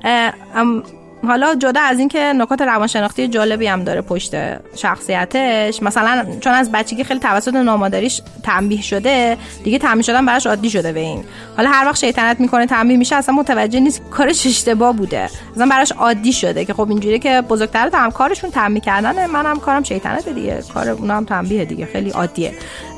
<laughs> حالا جدا از اینکه نکات روانشناختی جالبی هم داره پشت شخصیتش مثلا چون از بچگی خیلی توسط نامادریش تنبیه شده دیگه تنبیه شدن براش عادی شده به این. حالا هر وقت شیطنت می‌کنه تنبیه میشه اصلا متوجه نیست کارش اشتباه بوده. اصلا براش عادی شده که خب اینجوری که بزرگتر هم کارشون تنبیه کردن منم کارم شیطنت دیگه کار اونا هم تنبیه دیگه خیلی عادیه.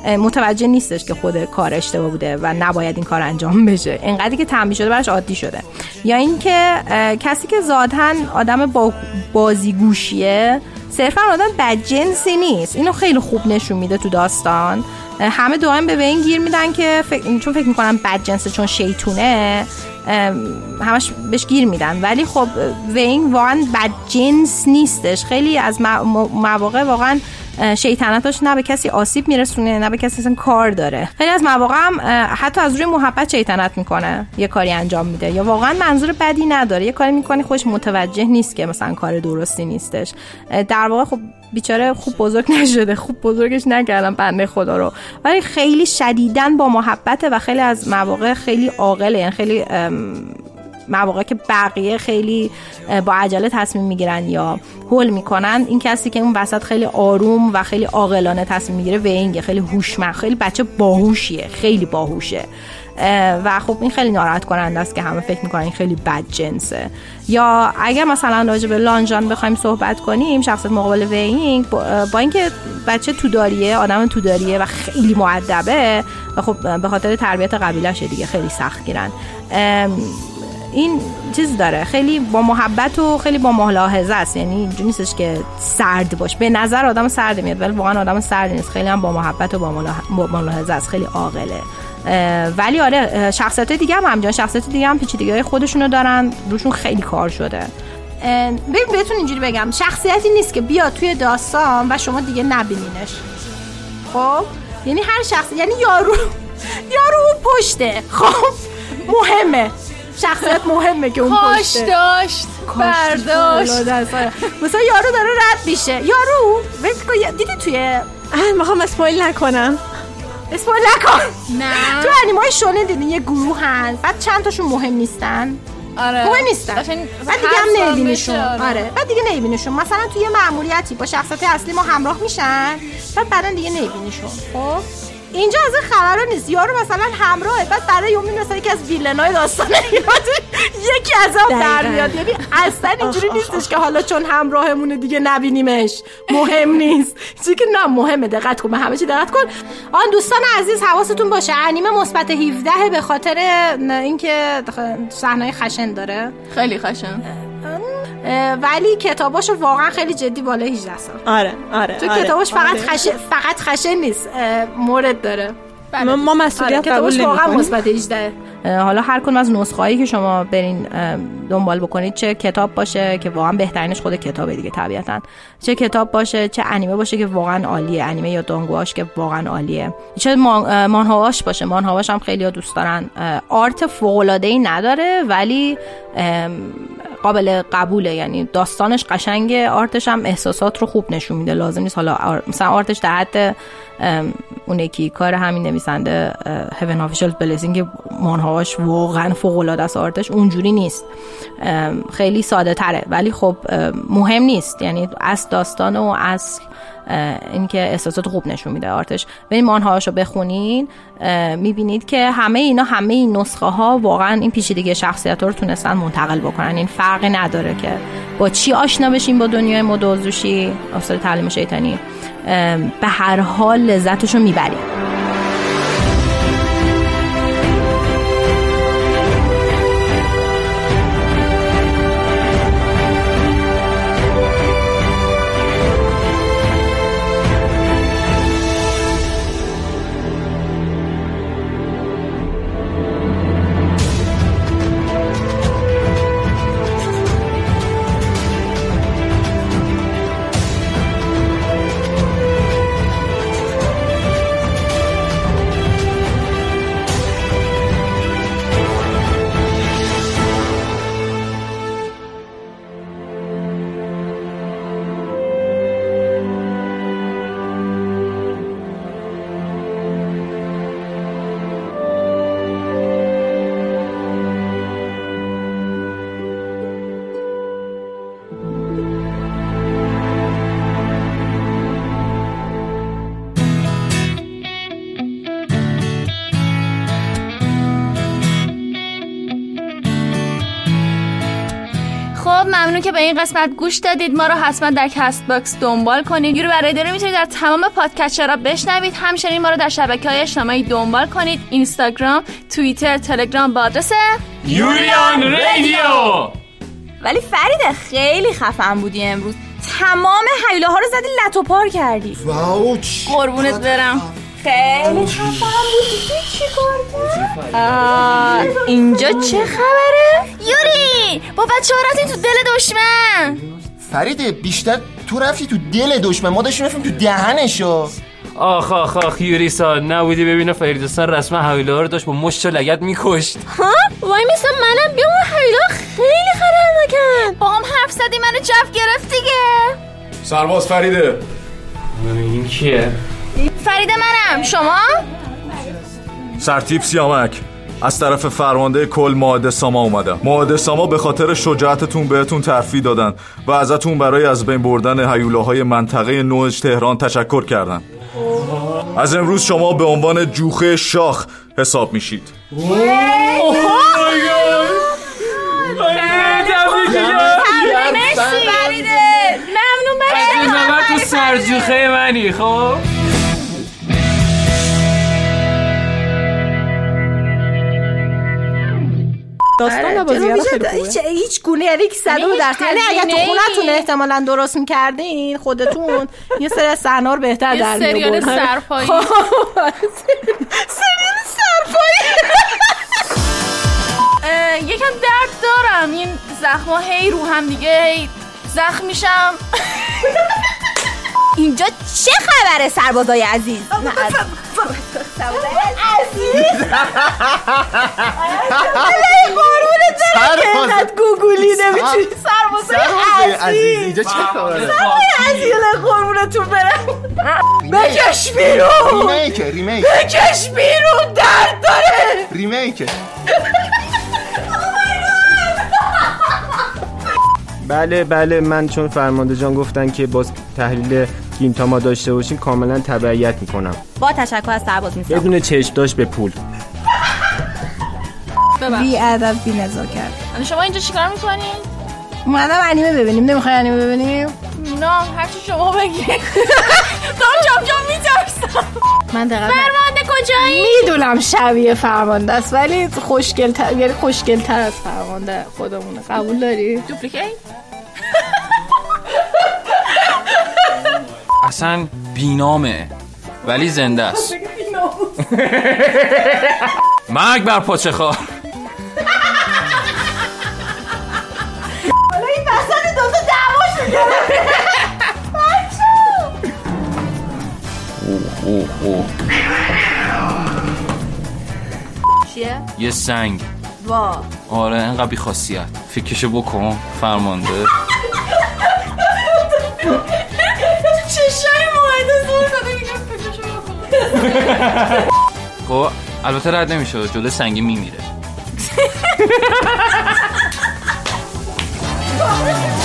متوجه نیستش که خود کار اشتباه بوده و نباید این کار انجام بشه. انقدری که تنبیه شده براش عادی شده. یا اینکه کسی که ذاتن آدم با بازیگوشیه صرفا آدم بدجنسی نیست. اینو خیلی خوب نشون میده تو داستان. همه دائم به این گیر میدن که فکر... چون فکر می‌کنن بدجنسه چون شیطونه همش بهش گیر میدن. ولی خب وین واقعا بدجنس نیستش. خیلی از مواقع واقعا شیطنتاش نه به کسی آسیب میرسونه نه به کسی اصلا کار داره. خیلی از مواقع هم حتی از روی محبت شیطنت می‌کنه. یه کاری انجام میده. یا واقعا منظور بدی نداره. یه کاری می‌کنه خوش متوجه نیست که مثلا کار درستی نیستش. در واقع خب بیچاره خوب بزرگ <laughs> نشده. خوب بزرگش نکردم بنده خدا رو. ولی خیلی شدیدن با محبت و خیلی از مواقع خیلی عاقله. یعنی خیلی مواقع که بقیه خیلی با عجله تصمیم می‌گیرن یا هول می‌کنن این کسی که اون وسط خیلی آروم و خیلی عاقلانه تصمیم می‌گیره وینگه خیلی هوشمند خیلی بچه باهوشیه خیلی باهوشه. و خب این خیلی ناراحت کننده است که همه فکر می‌کنن این خیلی بد جنسه. یا اگر مثلا راجع به لانجان بخوایم صحبت کنیم شخصیت مقابل وینگ با اینکه بچه توداریه آدم توداریه و خیلی معدبه و خب به خاطر تربیت قبیلشه دیگه خیلی سخت گیرن این چیز داره. خیلی با محبت و خیلی با ملاحظه است. یعنی اینجوری نیستش که سرد باش به نظر آدم سرد میاد ولی واقعا آدم سرد نیست. خیلی هم با محبت و با ملاحظه است. خیلی عاقله. ولی آره شخصیت دیگه هم همجان. شخصیت دیگه هم پیچیدگی های خودشونو دارن. روشون خیلی کار شده. ببین بهتون اینجوری بگم. شخصیتی نیست که بیاد توی داستان و شما دیگه نبینینش. خب؟ یعنی هر شخص یعنی یارو <laughs> یارو پشته. خب؟ مهمه. شخصیت مهمه که اون کاش داشت برداشت. مثلا یارو داره رد میشه. یارو دیدی توی می‌خوام اسپویل نکنم. اسپویل نکن. نه. تو انیمه های شونه دیدین یه گروه هن بعد چند تاشون مهم نیستن؟ آره. مهم نیستن. بعد دیگه هم نمیبینیشون. آره. آره. بعد دیگه نمیبینیشون. مثلا توی یه معمولیتی با شخصیت اصلی ما همراه میشن بعد بعدا دیگه نمیبینیشون. خب؟ اینجا از این خبرها نیست. یارو مثلا همراهه. بعد برای یومی مثلا یکی از ویلنای داستان یکی از آب در. میاد. یعنی اصلا اینجوری نیستش که حالا چون همراهمونه دیگه نبینیمش. مهم نیست. چیزی که نه مهمه. دقت کن به همه چی دقت کن. آن دوستان عزیز حواستون باشه. انیمه مثبت 17 به خاطر اینکه صحنه خشن داره. خیلی خشن. ولی کتاباشو واقعا خیلی جدی بالای 18 سال آره آره تو آره. کتاباش فقط آره. خشن فقط خشن نیست مورد داره ما, ما آره مسئولیت کتابش قبول واقعا نمی‌کنیم مثبت 18 حالا هر کدوم از نسخه هایی که شما برین دنبال بکنید چه کتاب باشه که واقعا بهترینش خود کتابه دیگه طبیعتا. چه کتاب باشه چه انیمه باشه که واقعا عالیه. انیمه یا دانگواش که واقعا عالیه. چه مان- اه، مانهواش باشه. مانهواش هم خیلی دوست دارن. آرت فوق العاده ای نداره ولی قابل قبوله. یعنی داستانش قشنگه art ش هم احساسات رو خوب نشون میده. لازم نیست. حالا آر... مثلا art ش در حد اون یکی کار همین نویسنده Heaven Official's Blessing مانهواش واقعا فوق العاده است. art ش اونجوری نیست. خیلی ساده تره. ولی خب مهم نیست. یعنی از داستان و اه، اینکه احساسات خوب نشون میده art ش. و این مانهواش رو بخونین می‌بینید که همه اینا همه این نسخه ها واقعا این پیچیدگی شخصیت رو تونستن منتقل بکنن. این فرقی نداره که با چی آشنا بشین با دنیای مدوزوشی آثار تعلیم شیطانی. به هر حال لذتش رو می‌بریم. این قسمت گوش دادید ما رو حتما در Castbox دنبال کنید. یوری بر رادیو رو می‌تونید در تمام podcaster ها بشنوید. همچنین ما رو در شبکه های اجتماعی دنبال کنید. اینستاگرام توییتر تلگرام با آدرس Yuri on radio. ولی فریده خیلی خفن بودی امروز. تمام حیله ها رو زدی لت و پار کردی. واوچ قربونت برم. خیلی خفن بودی. چی کار اینجا چه خبره؟ یوری با بچه ها رفتیم تو دل دشمن. فریده بیشتر تو رفتی تو دل دشمن. ما داشتیم رفتیم تو دهنشو. آخ آخ آخ یوریسا نبودی ببینه فریدستان رسما حویله ها رو داشت با مشت و لگت میکشت. ها؟ وای میسا منم بیا اون حیلا خیلی خطرناکن با هم حرف زدی منو جف گرفت دیگه. سرباز فریده. این کیه؟ فرید منم. شما؟ سرتیپ سیامک. از طرف فرمانده کل معاهده ساما اومدم معاهده ساما به خاطر شجاعتتون بهتون ترفیع دادن و ازتون برای از بین بردن هیولاهای منطقه نوج تهران تشکر کردن از امروز شما به عنوان جوخه شاخ حساب میشید ممنون برای تو سرجوخه منی خب داستان بازی ها خیلی خوبه. هیچ هیچ گونه یعنی که هیچ در یعنی اگر تو هزینه‌ای. خونتون احتمالا درست می‌کردین خودتون یه سری از صحنه رو بهتر در یه سریال می‌آوردین. سرپایی. سریال سرپایی. یکم درد دارم. این زخما هی رو هم دیگه هی زخم میشم. اینجا چه خبره سربازای عزیز؟ سرباز گوگلی نمی‌تونی سرباز عزیز اینجا چه خبره عزیز قربونتون برم بکش بیرون ریمیک ریمیک بکش بیرون درد داره. ریمیک بله بله من چون فرمانده جان گفتن که باز تحلیل گینتا ما داشته باشیم کاملا تبعیت می‌کنم. با تشکر از سرباز میسا بدون چشم داشت به پول. بی ادب بی نزاکت. حالا شما اینجا چیکار می‌کنین؟ اومدم انیمه ببینیم. نمی‌خوای انیمه ببینیم؟ نه هرچی شما بگی. <laughs> دارم جام جام میترسم. من دقیقا فرمانده کجایی؟ می‌دونم شبیه فرمانده است ولی خوشگل تر یعنی خوشگل تر از فرمانده خودمونه. قبول داری؟ دوپلیکیت؟ <laughs> اصلا بینامه ولی زنده است. <laughs> مرگ بر پاچه خواه اوه اوه چیه؟ یه سنگ. وا. آره انقدر بی خاصیت فکرشو بکن فرمانده. <laughs> چشای ماهده زور زده میگم فکرشو خب البته رد نمیشه جلو سنگی میمیره. <laughs>